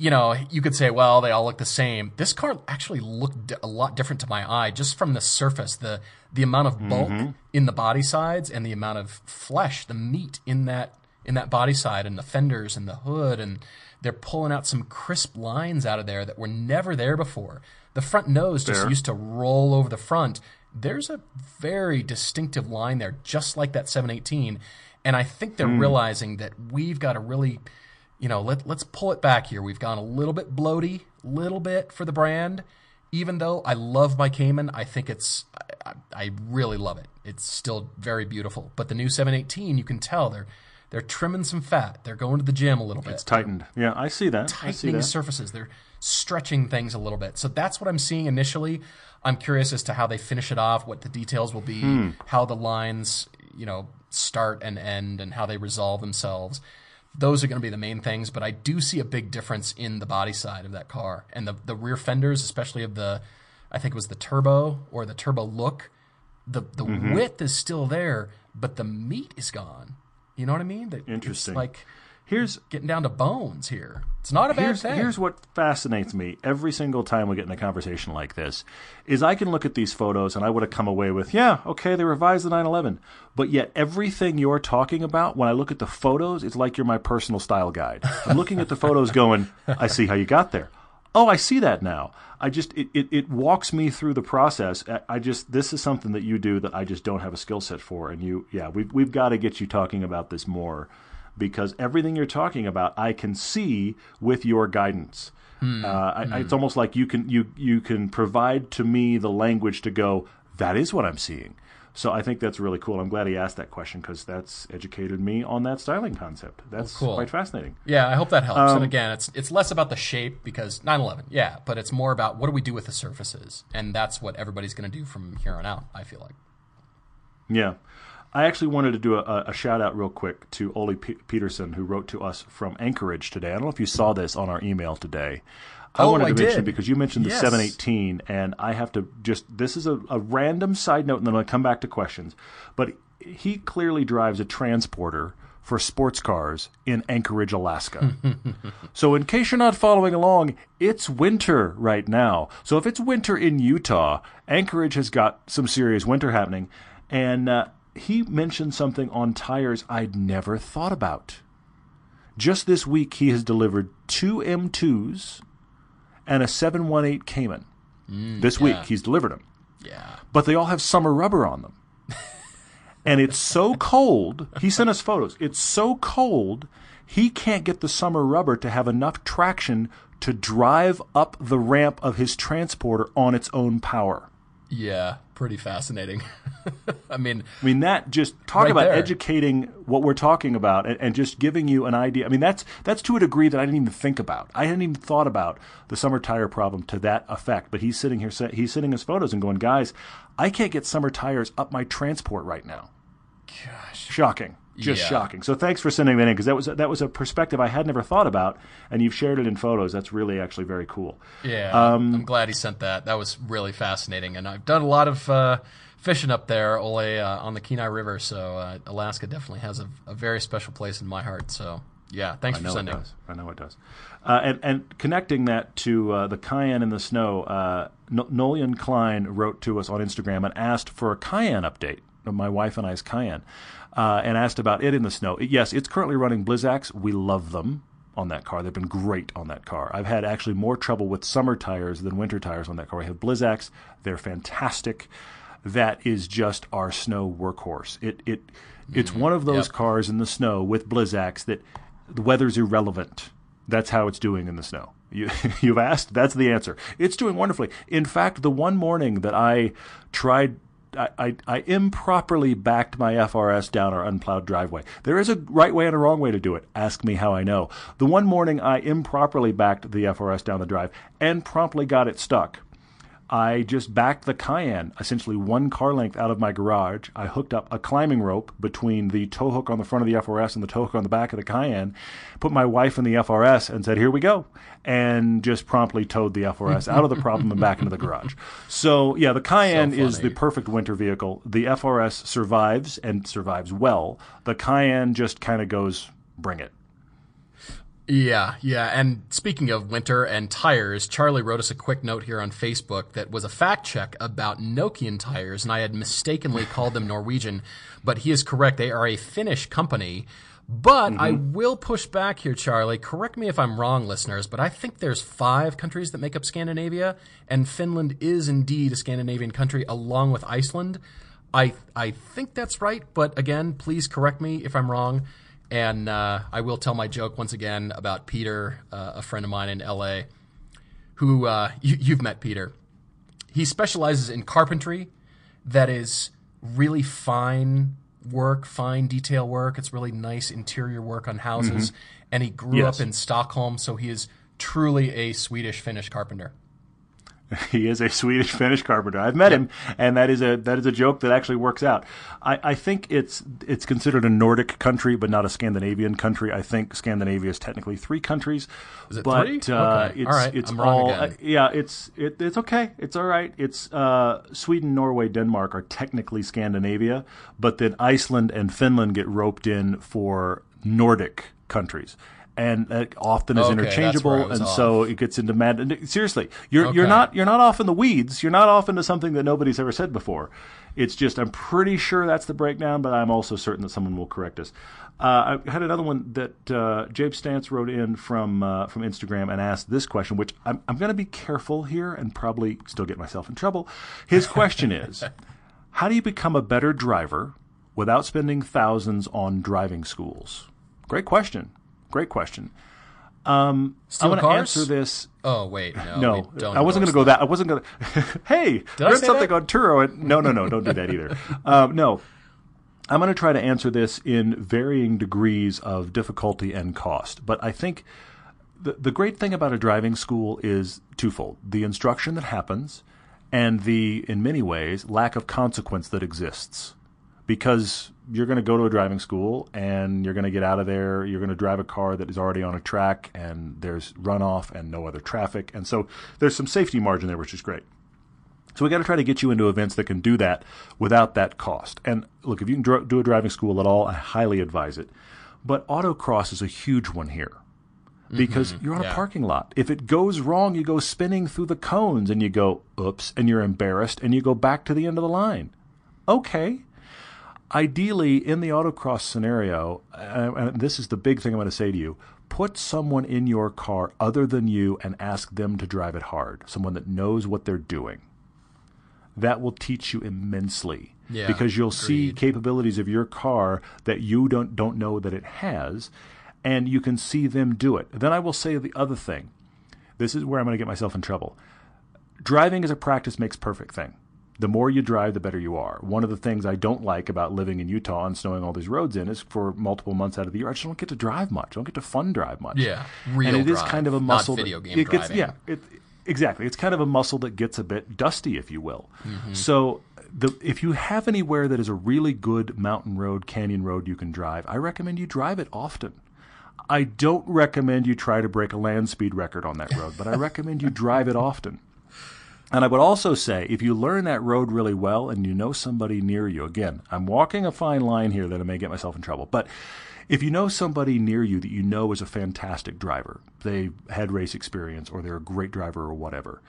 You know, you could say, well, they all look the same. This car actually looked a lot different to my eye just from the surface, the the amount of bulk mm-hmm. in the body sides and the amount of flesh, the meat in that in that body side and the fenders and the hood and they're pulling out some crisp lines out of there that were never there before. The front nose just
Fair.
used to roll over the front. There's a very distinctive line there, just like that 718. And I think they're mm. realizing that we've got to really you know, let let's pull it back here. We've gone a little bit bloaty, little bit for the brand. Even though I love my Cayman, I think it's I, I really love it. It's still very beautiful. But the new 718, you can tell they're they're trimming some fat. They're going to the gym a little bit.
It's tightened. Yeah, I see that. I see
tightening
that.
surfaces. They're stretching things a little bit. So that's what I'm seeing initially. I'm curious as to how they finish it off, what the details will be,
Hmm.
how the lines, you know, start and end, and how they resolve themselves. Those are going to be the main things, but I do see a big difference in the body side of that car and the the rear fenders, especially of the, I think it was the turbo or the turbo look. The the
Mm-hmm.
width is still there, but the meat is gone. You know what I mean?
Interesting.
like
Here's
getting down to bones here. It's not a bad
here's,
thing.
here's what fascinates me every single time we get in a conversation like this is I can look at these photos and I would have come away with, yeah, okay, they revised the 911. But yet everything you're talking about, when I look at the photos, it's like you're my personal style guide. I'm looking at the photos going, I see how you got there. Oh, I see that now. I just it, it, it walks me through the process. I- I just this is something that you do that I just don't have a skill set for. And you yeah, we've we've got to get you talking about this more because everything you're talking about I can see with your guidance. Uh, I, I- It's almost like you can you you can provide to me the language to go. That is what I'm seeing. So I think that's really cool. I'm glad he asked that question because that's educated me on that styling concept. That's
cool.
quite fascinating.
Yeah, I hope that helps.
Um,
and again, it's it's less about the shape because 911, yeah, but it's more about what do we do with the surfaces, and that's what everybody's going to do from here on out. I feel like.
Yeah. I actually wanted to do a, a shout out real quick to Ole P- Peterson, who wrote to us from Anchorage today. I don't know if you saw this on our email today. I
Oh,
wanted
I
mention
did.
because you mentioned the
Yes.
718, and I have to just this is a, a random side note, and then I'll come back to questions. But he clearly drives a transporter for sports cars in Anchorage, Alaska. [LAUGHS] so, in case you're not following along, it's winter right now. So, if it's winter in Utah, Anchorage has got some serious winter happening. And uh, he mentioned something on tires I'd never thought about. Just this week, he has delivered two M2s and a 718 Cayman. Mm, this week, he's delivered them.
Yeah.
But they all have summer rubber on them. [LAUGHS] and it's so cold. He sent us photos. It's so cold, he can't get the summer rubber to have enough traction to drive up the ramp of his transporter on its own power.
Yeah, pretty fascinating. [LAUGHS] I mean,
I mean, that just talk
Right
about
there.
educating what we're talking about and, and just giving you an idea. I mean, that's that's to a degree that I didn't even think about. I hadn't even thought about the summer tire problem to that effect. But he's sitting here, he's sending us photos and going, guys, I can't get summer tires up my transport right now.
gosh.
Shocking, just
Yeah.
shocking. So thanks for sending that in because that was that was a perspective I had never thought about, and you've shared it in photos. That's really actually very cool.
Yeah,
Um,
I'm glad he sent that. That was really fascinating, and I've done a lot of uh, fishing up there, Ole, uh, on the Kenai River. So uh, Alaska definitely has a, a very special place in my heart. So yeah, thanks
I
for
know it
sending.
does. I know it does. Uh, and, and connecting that to uh, the Cayenne in the snow, uh, Nolian Klein wrote to us on Instagram and asked for a Cayenne update. My wife and I's Cayenne, uh, and asked about it in the snow. Yes, it's currently running Blizzaks. We love them on that car. They've been great on that car. I've had actually more trouble with summer tires than winter tires on that car. We have Blizzaks. They're fantastic. That is just our snow workhorse. It it it's one of those
Yep.
cars in the snow with Blizzaks that the weather's irrelevant. That's how it's doing in the snow. You, [LAUGHS] you've asked, that's the answer. It's doing wonderfully. In fact, the one morning that I tried, I, I, improperly backed my FRS down our unplowed driveway. There is a right way and a wrong way to do it. Ask me how I know. The one morning I improperly backed the FRS down the drive and promptly got it stuck. I just backed the Cayenne essentially one car length out of my garage. I hooked up a climbing rope between the tow hook on the front of the FRS and the tow hook on the back of the Cayenne, put my wife in the FRS and said, Here we go. And just promptly towed the FRS out of the problem and back into the garage. So, yeah, the Cayenne
So
is the perfect winter vehicle. The FRS survives and survives well. The Cayenne just kind of goes, Bring it.
Yeah, yeah. And speaking of winter and tires, Charlie wrote us a quick note here on Facebook that was a fact check about Nokian tires, and I had mistakenly called them Norwegian, but he is correct. They are a Finnish company. But I mm-hmm. will push back here, Charlie. Correct me if I'm wrong, listeners, but I think there's five countries that make up Scandinavia, and Finland is indeed a Scandinavian country along with Iceland. I I think that's right, but again, please correct me if I'm wrong. And uh, I will tell my joke once again about Peter, uh, a friend of mine in LA, who uh, you, you've met Peter. He specializes in carpentry that is really fine work, fine detail work. It's really nice interior work on houses. And he grew
Yes.
up in Stockholm, so he is truly a Swedish Finnish carpenter. [LAUGHS]
He is a Swedish Finnish carpenter. I've met him, and that is a that is a joke that actually works out. I, I think it's it's considered a Nordic country, but not a Scandinavian country. I think Scandinavia is technically three countries.
Is it
but,
three?
Uh,
Okay.
It's,
All right.
It's
I'm wrong
all,
again.
uh, yeah, it's it, it's okay. It's all right. It's uh, Sweden, Norway, Denmark are technically Scandinavia, but then Iceland and Finland get roped in for Nordic countries. And that often is
Okay,
interchangeable,
where I was
and
off.
so it gets into mad. Seriously, you're you're not you're not off in the weeds. You're not off into something that nobody's ever said before. It's just I'm pretty sure that's the breakdown, but I'm also certain that someone will correct us. Uh, I had another one that uh, Jabe Stance wrote in from uh, from Instagram and asked this question, which I'm, I'm going to be careful here and probably still get myself in trouble. His question is, [LAUGHS] how do you become a better driver without spending thousands on driving schools? Great question. Great question. Um,
Steal
I'm going to answer this
Oh wait, no,
no,
don't
I wasn't going to go that. I wasn't going [LAUGHS] to. hey,
Did I
read something
that?
on Turo. And, no, no, no, don't do that either. [LAUGHS] um, no, I'm going to try to answer this in varying degrees of difficulty and cost. But I think the the great thing about a driving school is twofold: the instruction that happens, and the, in many ways, lack of consequence that exists because you're going to go to a driving school and you're going to get out of there. You're going to drive a car that is already on a track and there's runoff and no other traffic. And so there's some safety margin there, which is great. So we got to try to get you into events that can do that without that cost. And look, if you can do a driving school at all, I highly advise it. But autocross is a huge one here because mm-hmm. you're on
yeah.
a parking lot. If it goes wrong, you go spinning through the cones and you go, oops, and you're embarrassed and you go back to the end of the line. Okay. Ideally, in the autocross scenario, uh, and this is the big thing I'm going to say to you put someone in your car other than you and ask them to drive it hard, someone that knows what they're doing. That will teach you immensely
Yeah,
because you'll see capabilities of your car that you don't don't know that it has, and you can see them do it. Then I will say the other thing. This is where I'm going to get myself in trouble. Driving as a practice makes perfect thing. The more you drive, the better you are. One of the things I don't like about living in Utah and snowing all these roads in is for multiple months out of the year, I just don't get to drive much. I don't get to fun drive much.
Yeah, real
and it is
drive,
kind of a
not
muscle.
video
that,
game
it gets,
driving.
Yeah, it, exactly. It's kind of a muscle that gets a bit dusty, if you will.
Mm-hmm.
So, the, if you have anywhere that is a really good mountain road, canyon road you can drive, I recommend you drive it often. I don't recommend you try to break a land speed record on that road, but I recommend you drive it often. And I would also say, if you learn that road really well and you know somebody near you, again, I'm walking a fine line here that I may get myself in trouble, but if you know somebody near you that you know is a fantastic driver, they had race experience or they're a great driver or whatever,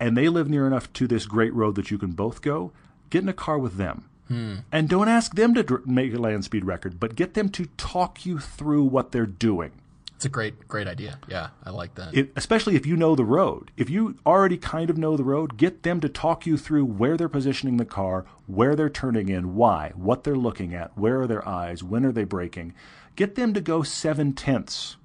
and they live near enough to this great road that you can both go, get in a car with them. Hmm. And don't ask them to dr- make a land speed record, but get them to talk you through what they're doing
It's a great, great idea. Yeah, I like that.
it, especially if you know the road. If you already kind of know the road, get them to talk you through where they're positioning the car, where they're turning in, why, what they're looking at, where are their eyes, when are they braking. Get them to go seven tenths.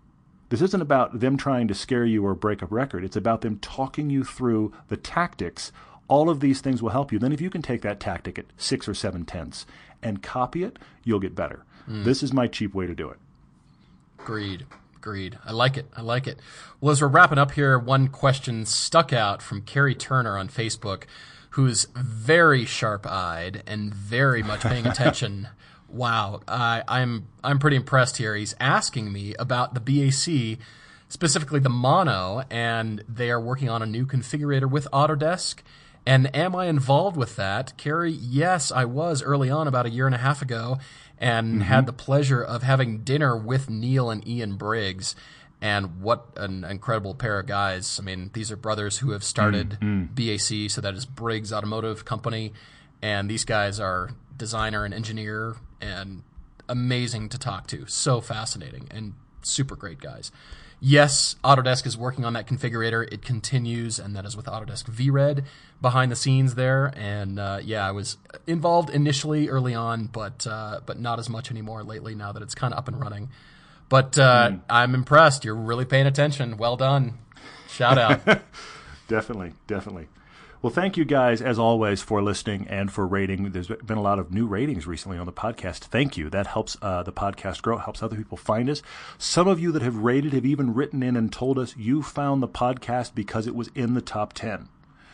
This isn't about them trying to scare you or break a record. It's about them talking you through the tactics. All of these things will help you. Then, if you can take that tactic at six or seven tenths and copy it, you'll get better. Hmm. This is my cheap way to do it.
Agreed. Agreed. I like it. I like it. Well, as we're wrapping up here, one question stuck out from Carrie Turner on Facebook, who's very sharp-eyed and very much paying [LAUGHS] attention. wow, I, I'm I'm pretty impressed here. He's asking me about the BAC, specifically the Mono, and they are working on a new configurator with Autodesk. And am I involved with that, Carrie? Yes, I was early on, about a year and a half ago and mm-hmm. had the pleasure of having dinner with Neill and Ian Briggs. And what an incredible pair of guys. I mean, these are brothers who have started mm-hmm. BAC, so that is Briggs Automotive Company. And these guys are designer and engineer and amazing to talk to. So fascinating and super great guys. Yes, Autodesk is working on that configurator. It continues, and that is with Autodesk VRED behind the scenes there. And uh, yeah, I was involved initially early on, but uh, but not as much anymore lately. Now that it's kind of up and running, but uh, mm. I'm impressed. You're really paying attention. Well done. Shout out. [LAUGHS]
definitely, definitely. Well, thank you guys, as always, for listening and for rating. There's been a lot of new ratings recently on the podcast. Thank you. That helps uh, the podcast grow, helps other people find us. Some of you that have rated have even written in and told us you found the podcast because it was in the top 10.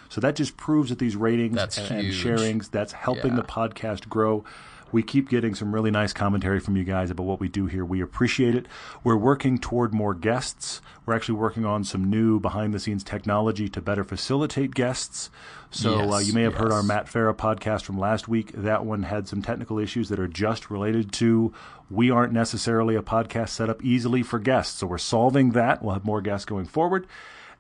So that just proves that these ratings and, and, sharings, that's helping yeah. the podcast grow. We keep getting some really nice commentary from you guys about what we do here. We appreciate it. We're working toward more guests. We're actually working on some new behind the scenes technology to better facilitate guests. So uh, yes, uh, you may have yes. heard our Matt Farah podcast from last week. That one had some technical issues that are just related to we aren't necessarily a podcast set up easily for guests. So we're solving that. We'll have more guests going forward.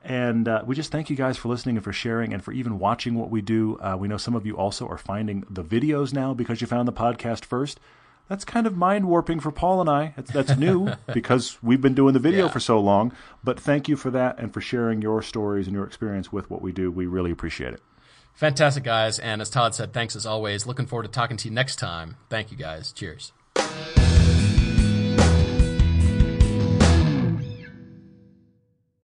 And uh, we just thank you guys for listening and for sharing and for even watching what we do. Uh, we know some of you also are finding the videos now because you found the podcast first. That's kind of mind warping for Paul and I. That's, that's new [LAUGHS] because we've been doing the video yeah. for so long. But thank you for that and for sharing your stories and your experience with what we do. We really appreciate it.
Fantastic, guys. And as Todd said, thanks as always. Looking forward to talking to you next time. Thank you, guys. Cheers.